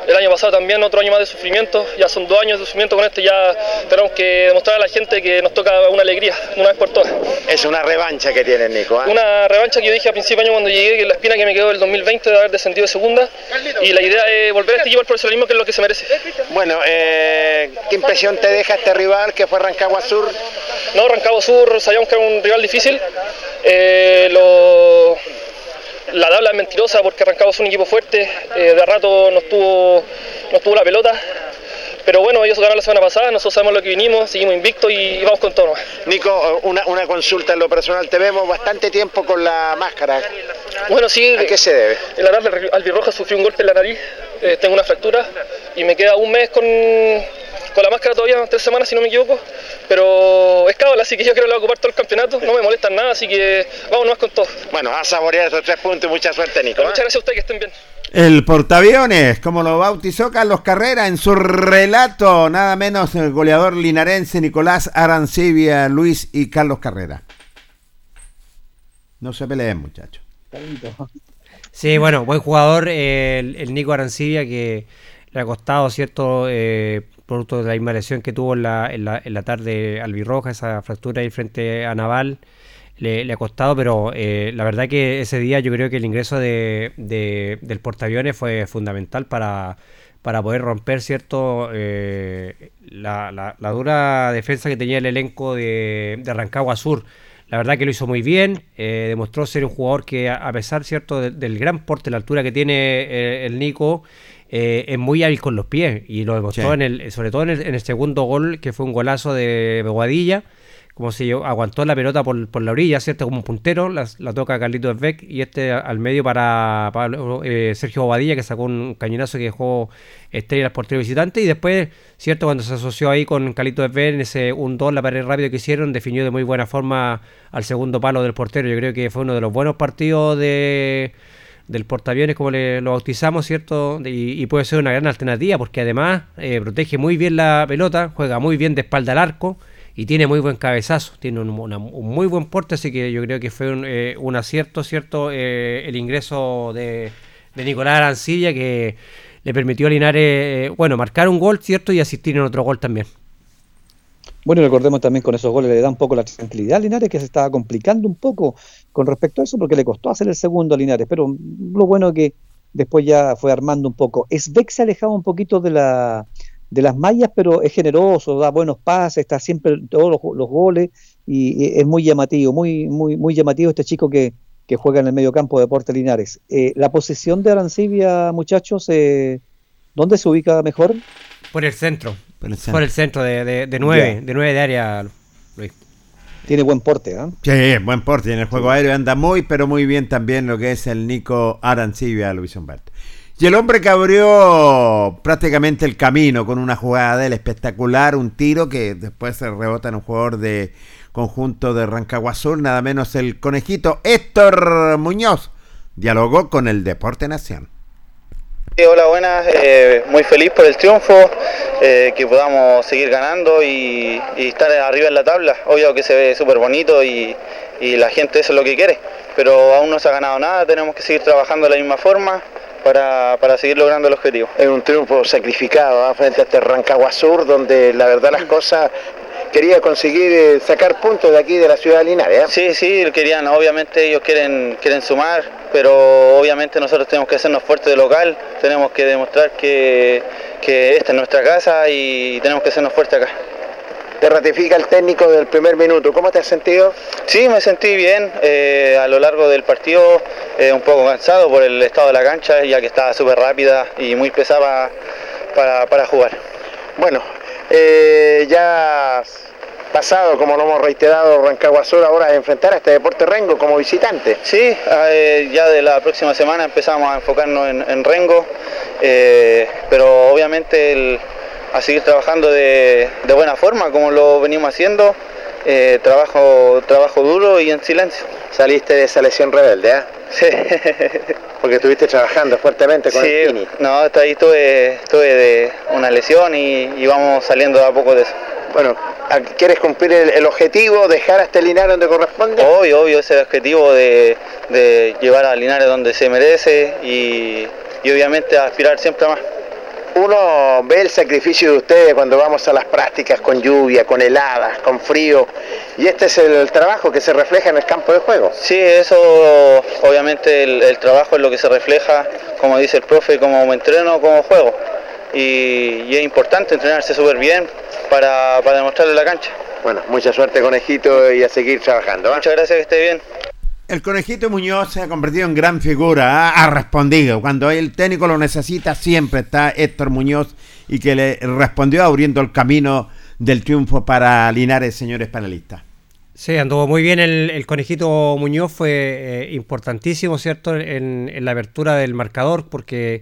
El año pasado también otro año más de sufrimiento, ya son dos años de sufrimiento con este, ya tenemos que demostrar a la gente que nos toca una alegría, una vez por todas.
Es una revancha que tienen, Nico. ¿eh?
Una revancha que yo dije a principio de año cuando llegué, que la espina que me quedó del 2020 de haber descendido de segunda, y la idea es volver a este equipo al profesionalismo que es lo que se merece.
Bueno, eh, ¿qué impresión te deja este rival que fue Rancagua Sur?
No, Rancagua Sur sabíamos que era un rival difícil, eh, lo la tabla es mentirosa porque arrancamos un equipo fuerte, eh, de rato nos tuvo, nos tuvo la pelota. Pero bueno, ellos ganaron la semana pasada, nosotros sabemos lo que vinimos, seguimos invictos y vamos con todo.
Nico, una, una consulta en lo personal, te vemos bastante tiempo con la máscara.
Bueno, sí.
¿A qué se debe?
En la tarde Albirroja sufrió un golpe en la nariz, eh, tengo una fractura y me queda un mes con, con la máscara todavía, tres semanas si no me equivoco, pero es cábala, así que yo creo que la voy a ocupar todo el campeonato, no me molestan nada, así que vamos nomás con todo.
Bueno, a saborear esos tres puntos y mucha suerte, Nico.
Muchas gracias a ustedes, que estén bien.
El portaaviones, como lo bautizó Carlos Carrera en su relato, nada menos el goleador linarense Nicolás Arancibia, Luis y Carlos Carrera. No se peleen, muchachos.
Sí, bueno, buen jugador eh, el, el, Nico Arancibia que le ha costado, ¿cierto? Eh, producto de la misma lesión que tuvo en la, en la, en la tarde albirroja, esa fractura ahí frente a Naval. Le, le, ha costado, pero eh, la verdad que ese día yo creo que el ingreso de, de, del portaaviones fue fundamental para, para poder romper cierto eh, la, la, la, dura defensa que tenía el elenco de, de Rancagua Sur. La verdad que lo hizo muy bien, eh, demostró ser un jugador que a, pesar cierto de, del gran porte, la altura que tiene eh, el Nico, es muy hábil con los pies y lo demostró sí. en el, sobre todo en el, en el segundo gol que fue un golazo de Beguadilla como si aguantó la pelota por, la orilla, ¿cierto? Como un puntero, la, toca Carlito Beck y este al medio para, eh, Sergio Bobadilla, que sacó un cañonazo que dejó estrella al portero visitante. Y después, ¿cierto? Cuando se asoció ahí con Carlito Beck en ese 1-2, la pared rápido que hicieron, definió de muy buena forma al segundo palo del portero. Yo creo que fue uno de los buenos partidos de del portaaviones, como le, lo bautizamos, ¿cierto? Y, puede ser una gran alternativa porque además eh, protege muy bien la pelota, juega muy bien de espalda al arco y tiene muy buen cabezazo, tiene un, muy buen porte, así que yo creo que fue un, eh, acierto, ¿cierto? Eh, el ingreso de, Nicolás Arancilla que le permitió a Linares, bueno, marcar un gol, ¿cierto? Y asistir en otro gol también.
Bueno, recordemos también con esos goles le da un poco la tranquilidad a Linares, que se estaba complicando un poco con respecto a eso, porque le costó hacer el segundo a Linares, pero lo bueno que después ya fue armando un poco. Esbeck se alejaba un poquito de, la, de las mallas, pero es generoso, da buenos pases, está siempre todos los, goles y, es muy llamativo, muy, muy, muy llamativo este chico que, juega en el medio campo de Deporte Linares. Eh, la posesión de Arancibia, muchachos, eh, ¿dónde se ubica mejor?
Por el centro. Por el centro, de, de, de nueve, de nueve de área, Luis.
Tiene buen porte, ¿eh?
Sí, buen porte. En el juego aéreo anda muy, pero muy bien también lo que es el Nico Arancibia, Luis Humberto. Y el hombre que abrió prácticamente el camino con una jugada de él espectacular, un tiro que después se rebota en un jugador de conjunto de Rancagua Sur, nada menos el conejito Héctor Muñoz, dialogó con el Deporte Nación
hola, buenas. Eh, muy feliz por el triunfo, eh, que podamos seguir ganando y, estar arriba en la tabla. Obvio que se ve súper bonito y, la gente eso es lo que quiere, pero aún no se ha ganado nada, tenemos que seguir trabajando de la misma forma. Para, seguir logrando el objetivo.
Es un triunfo sacrificado ¿ah? frente a este Rancagua Sur, donde la verdad las cosas quería conseguir eh, sacar puntos de aquí de la ciudad de Linares. ¿eh?
Sí, sí, querían, obviamente ellos quieren, quieren sumar, pero obviamente nosotros tenemos que hacernos fuertes de local, tenemos que demostrar que, esta es nuestra casa y tenemos que hacernos fuertes acá.
Te ratifica el técnico del primer minuto. ¿Cómo te has sentido?
Sí, me sentí bien. Eh, a lo largo del partido un poco cansado por el estado de la cancha, ya que estaba súper rápida y muy pesada para, para jugar.
Bueno, ya pasado, como lo hemos reiterado, Rancagua Sur ahora a enfrentar a este Deporte Rengo como visitante.
Sí, eh, ya de la próxima semana empezamos a enfocarnos en, Rengo, eh, pero obviamente a seguir trabajando de, buena forma, como lo venimos haciendo, eh, trabajo, trabajo duro y en silencio.
Saliste de esa lesión rebelde, ¿eh? Sí. Porque estuviste trabajando fuertemente con el Pini.
No, hasta ahí tuve, de una lesión y, y vamos saliendo a poco de eso.
Bueno, ¿quieres cumplir el, objetivo, dejar a este Linares donde corresponde?
Obvio, obvio, ese es el objetivo de, llevar a Linares donde se merece y, obviamente aspirar siempre a más.
Uno ve el sacrificio de ustedes cuando vamos a las prácticas con lluvia, con heladas, con frío, y este es el trabajo que se refleja en el campo de juego.
Sí, eso obviamente el, trabajo es lo que se refleja, como dice el profe, como entreno, como juego. Y, y es importante entrenarse súper bien para, para demostrarle la cancha.
Bueno, mucha suerte conejito y a seguir trabajando.
Muchas gracias, que esté bien.
El conejito Muñoz se ha convertido en gran figura, ha respondido. Cuando el técnico lo necesita, siempre está Héctor Muñoz y que le respondió abriendo el camino del triunfo para Linares, señores panelistas.
Sí, anduvo muy bien el, conejito Muñoz, fue eh, importantísimo, ¿cierto?, en, en, la apertura del marcador, porque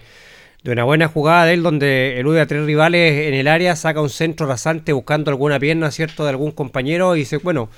de una buena jugada de él donde elude a tres rivales en el área, saca un centro rasante buscando alguna pierna, ¿cierto?, de algún compañero y se, bueno,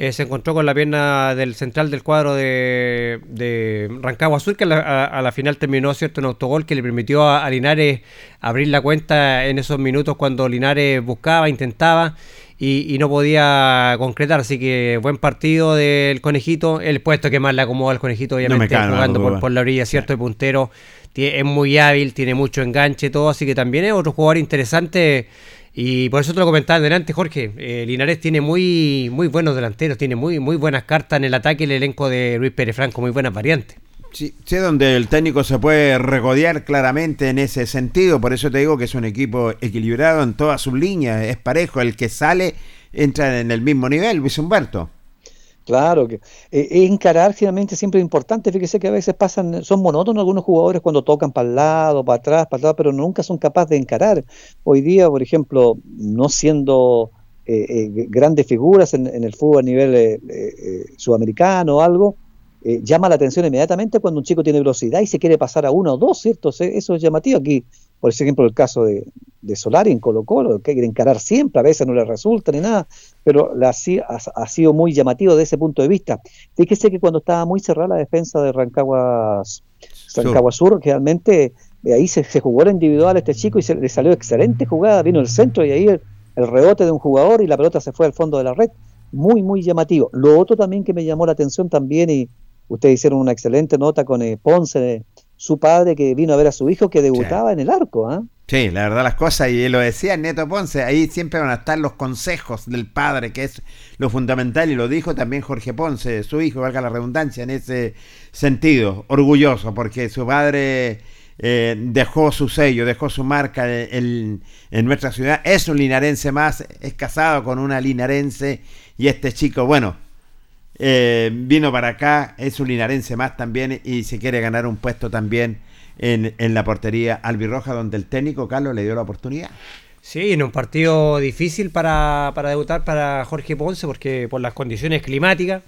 eh, se encontró con la pierna del central del cuadro de, de Rancagua Azul, que a la, final terminó, ¿cierto?, en autogol que le permitió a, Linares abrir la cuenta en esos minutos cuando Linares buscaba, intentaba. Y, no podía concretar. Así que buen partido del conejito. El puesto que más le acomoda al conejito, obviamente, jugando por, por, la orilla, ¿cierto? De puntero es muy hábil, tiene mucho enganche, todo, así que también es otro jugador interesante. Y por eso te lo comentaba delante, Jorge. Eh, Linares tiene muy, muy buenos delanteros, tiene muy, muy buenas cartas en el ataque, el elenco de Luis Pérez Franco, muy buenas variantes.
Sí, sé donde el técnico se puede regodear claramente en ese sentido, por eso te digo que es un equipo equilibrado en todas sus líneas, es parejo, el que sale entra en el mismo nivel, Luis Humberto.
Claro, que eh, encarar finalmente siempre es importante. Fíjese que a veces pasan, son monótonos algunos jugadores cuando tocan para el lado, para atrás, para atrás, pero nunca son capaces de encarar. Hoy día, por ejemplo, no siendo grandes figuras en, el fútbol a nivel sudamericano o algo, llama la atención inmediatamente cuando un chico tiene velocidad y se quiere pasar a uno o dos, ¿cierto? Eso es llamativo. Aquí por ejemplo, el caso de, de Solari en Colo Colo, que quiere encarar siempre, a veces no le resulta ni nada, pero la, ha, ha, sido muy llamativo de ese punto de vista. Fíjese que cuando estaba muy cerrada la defensa de Rancagua, Rancagua Sur, realmente eh, ahí se, jugó la individual a este chico y se le salió excelente jugada, vino el centro y ahí el, rebote de un jugador y la pelota se fue al fondo de la red. Muy, muy llamativo. Lo otro también que me llamó la atención también, y ustedes hicieron una excelente nota con eh, Ponce, su padre que vino a ver a su hijo que debutaba en el arco. ¿ah?
Sí, la verdad las cosas, y lo decía Neto Ponce, ahí siempre van a estar los consejos del padre, que es lo fundamental, y lo dijo también Jorge Ponce, su hijo, valga la redundancia, en ese sentido, orgulloso, porque su padre eh, dejó su sello, dejó su marca en, en, nuestra ciudad, es un linarense más, es casado con una linarense, y este chico, bueno, eh, vino para acá, es un linarense más también y se quiere ganar un puesto también en, en la portería albirroja, donde el técnico Carlos le dio la oportunidad.
Sí, en un partido difícil para, para debutar para Jorge Ponce, porque por las condiciones climáticas,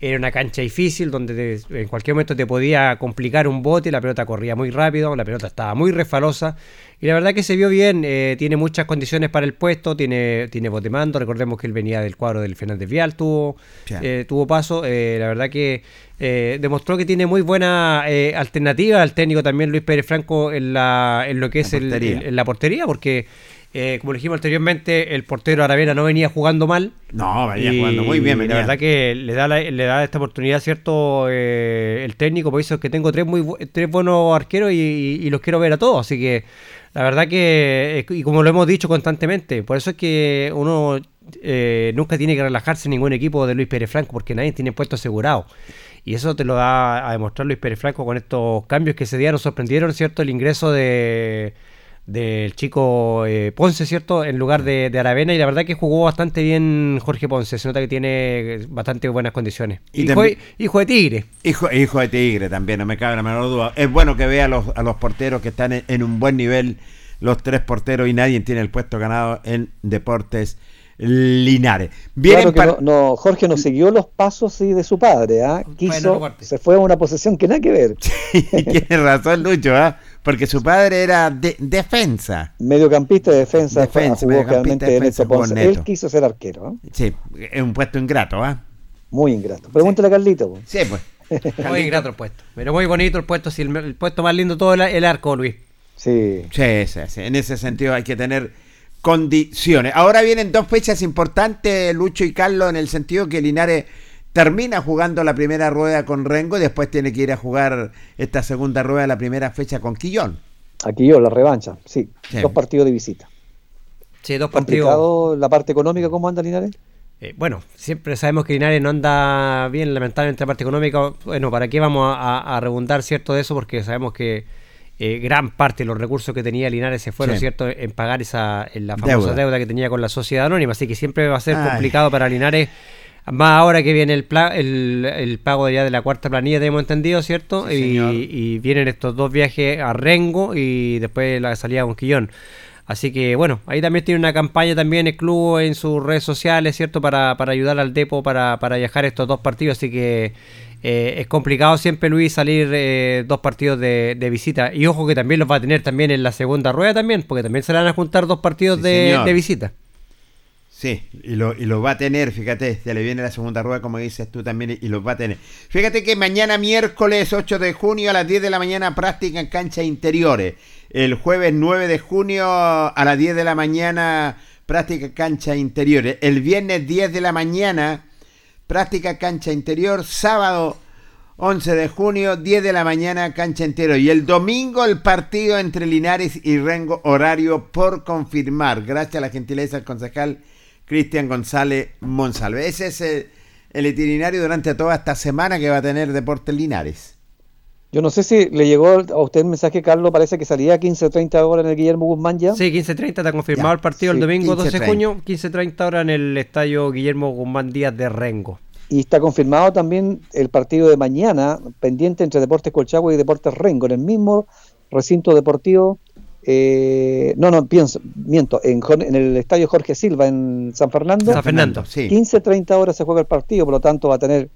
era una cancha difícil donde en cualquier momento te podía complicar un bote, la pelota corría muy rápido, la pelota estaba muy refalosa. Y la verdad que se vio bien, eh, tiene muchas condiciones para el puesto, tiene, tiene bote mando, recordemos que él venía del cuadro del Fernández Vial, tuvo, eh, tuvo paso, eh, la verdad que demostró que tiene muy buena alternativa al técnico también Luis Pérez Franco en, la, en lo que es el, en la portería, porque eh, como dijimos anteriormente, el portero Aravena no venía jugando mal.
No, venía jugando muy bien.
La verdad que le da, le da esta oportunidad, ¿cierto? Eh, el técnico, por eso que tengo tres, muy, tres buenos arqueros y, los quiero ver a todos. Así que la verdad que, eh, y como lo hemos dicho constantemente, por eso es que uno nunca tiene que relajarse en ningún equipo de Luis Pérez Franco, porque nadie tiene puesto asegurado. Y eso te lo da a demostrar Luis Pérez Franco con estos cambios que ese día nos sorprendieron, ¿cierto? El ingreso de del chico eh, Ponce, ¿cierto? En lugar de, Aravena, y la verdad que jugó bastante bien Jorge Ponce, se nota que tiene bastante buenas condiciones. hijo, hijo, de Tigre.
Hijo, hijo de Tigre también, no me cabe la menor duda. Es bueno que vea a los, a los porteros que están en, un buen nivel, los tres porteros, y nadie tiene el puesto ganado en Deportes Linares.
Bien claro no, Jorge no siguió los pasos de su padre, ¿ah? Quiso, se fue a una posesión que nada que ver.
tiene razón Lucho, ¿ah? Porque su padre era de, defensa.
Mediocampista de defensa. Defensa, mediocampista de defensa. Él quiso ser arquero.
¿eh? Sí, es un puesto ingrato, ¿ah?
Muy ingrato. Pregúntale a Carlito.
Sí, pues. muy ingrato el puesto. Pero muy bonito el puesto. Sí, el, puesto más lindo todo el, el arco, Luis.
Sí. Sí, sí, sí. En ese sentido hay que tener condiciones. Ahora vienen dos fechas importantes, Lucho y Carlos, en el sentido que Linares termina jugando la primera rueda con Rengo y después tiene que ir a jugar esta segunda rueda, la primera fecha con Quillón.
A Quillón, la revancha, sí. Dos partidos de visita.
Sí, dos partidos.
la parte económica, ¿cómo anda Linares?
Eh, bueno, siempre sabemos que Linares no anda bien, lamentablemente, la parte económica. Bueno, ¿para qué vamos a, a rebundar, cierto, de eso? Porque sabemos que eh, gran parte de los recursos que tenía Linares se fueron, ¿cierto?, en pagar esa en la famosa deuda. que tenía con la sociedad anónima. Así que siempre va a ser complicado para Linares más ahora que viene el, el, pago ya de la cuarta planilla, tenemos entendido, ¿cierto? y, vienen estos dos viajes a Rengo y después la salida a Conquillón. Así que bueno, ahí también tiene una campaña también el club en sus redes sociales, ¿cierto? Para, para ayudar al Depo para, para viajar estos dos partidos. Así que eh, es complicado siempre, Luis, salir eh, dos partidos de, visita. Y ojo que también los va a tener también en la segunda rueda también, porque también se van a juntar dos partidos de, visita.
Sí, y lo, y lo va a tener, fíjate, ya le viene la segunda rueda, como dices tú también, y los va a tener. Fíjate que mañana miércoles 8 de junio a las 10 de la mañana práctica en canchas interiores. El jueves 9 de junio a las 10 de la mañana práctica en canchas interiores. El viernes 10 de la mañana práctica cancha interior. Sábado 11 de junio, 10 de la mañana, cancha entero. Y el domingo el partido entre Linares y Rengo, horario por confirmar. Gracias a la gentileza del concejal Cristian González Monsalve. Ese es el, itinerario durante toda esta semana que va a tener Deportes Linares.
Yo no sé si le llegó a usted el mensaje, Carlos, parece que salía a 15.30 horas en el Guillermo Guzmán ya.
Sí, 15.30, está confirmado el partido el domingo 12 de junio, 15.30 horas en el estadio Guillermo Guzmán Díaz de Rengo.
Y está confirmado también el partido de mañana, pendiente entre Deportes Colchagua y Deportes Rengo, en el mismo recinto deportivo eh, no, no, pienso, miento, en, en, el estadio Jorge Silva en San Fernando.
San Fernando,
sí. 15, 30 horas se juega el partido, por lo tanto va a tener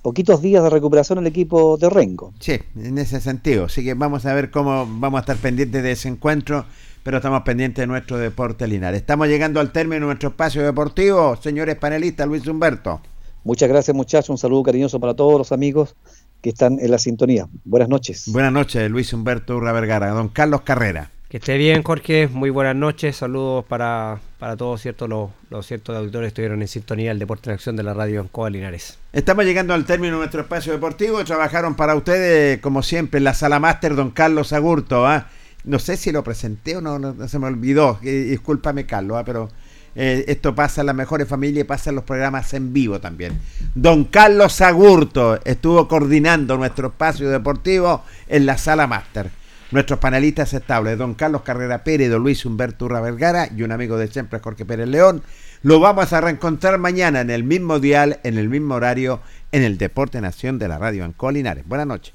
poquitos días de recuperación el equipo de Rengo.
Sí, en ese sentido. Así que vamos a ver cómo vamos a estar pendientes de ese encuentro, pero estamos pendientes de nuestro deporte Linares. Estamos llegando al término de nuestro espacio deportivo, señores panelistas, Luis Humberto.
Muchas gracias muchachos, un saludo cariñoso para todos los amigos que están en la sintonía. Buenas noches.
Buenas noches, Luis Humberto Urra Vergara. Don Carlos Carrera.
Esté bien, Jorge. Muy buenas noches. Saludos para, para todos cierto, los, los ciertos auditores que estuvieron en sintonía del Deporte en Acción de la radio en Coa Linares.
Estamos llegando al término de nuestro espacio deportivo. Trabajaron para ustedes, como siempre, en la sala máster, don Carlos Agurto. ¿ah? No sé si lo presenté o no, no, se me olvidó. discúlpame, Carlos, ¿ah? pero eh, esto pasa en las mejores familias y pasa en los programas en vivo también. Don Carlos Agurto estuvo coordinando nuestro espacio deportivo en la sala máster nuestros panelistas estables, don Carlos Carrera Pérez, don Luis Humberto Urra Vergara y un amigo de siempre, Jorge Pérez León. Lo vamos a reencontrar mañana en el mismo dial, en el mismo horario, en el Deporte Nación de la Radio Ancoa Linares. Buenas noches.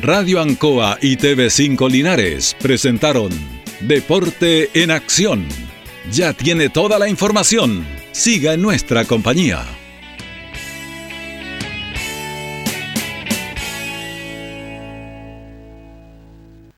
Radio Ancoa y TV5 Linares presentaron Deporte en Acción. Ya tiene toda la información. Siga en nuestra compañía.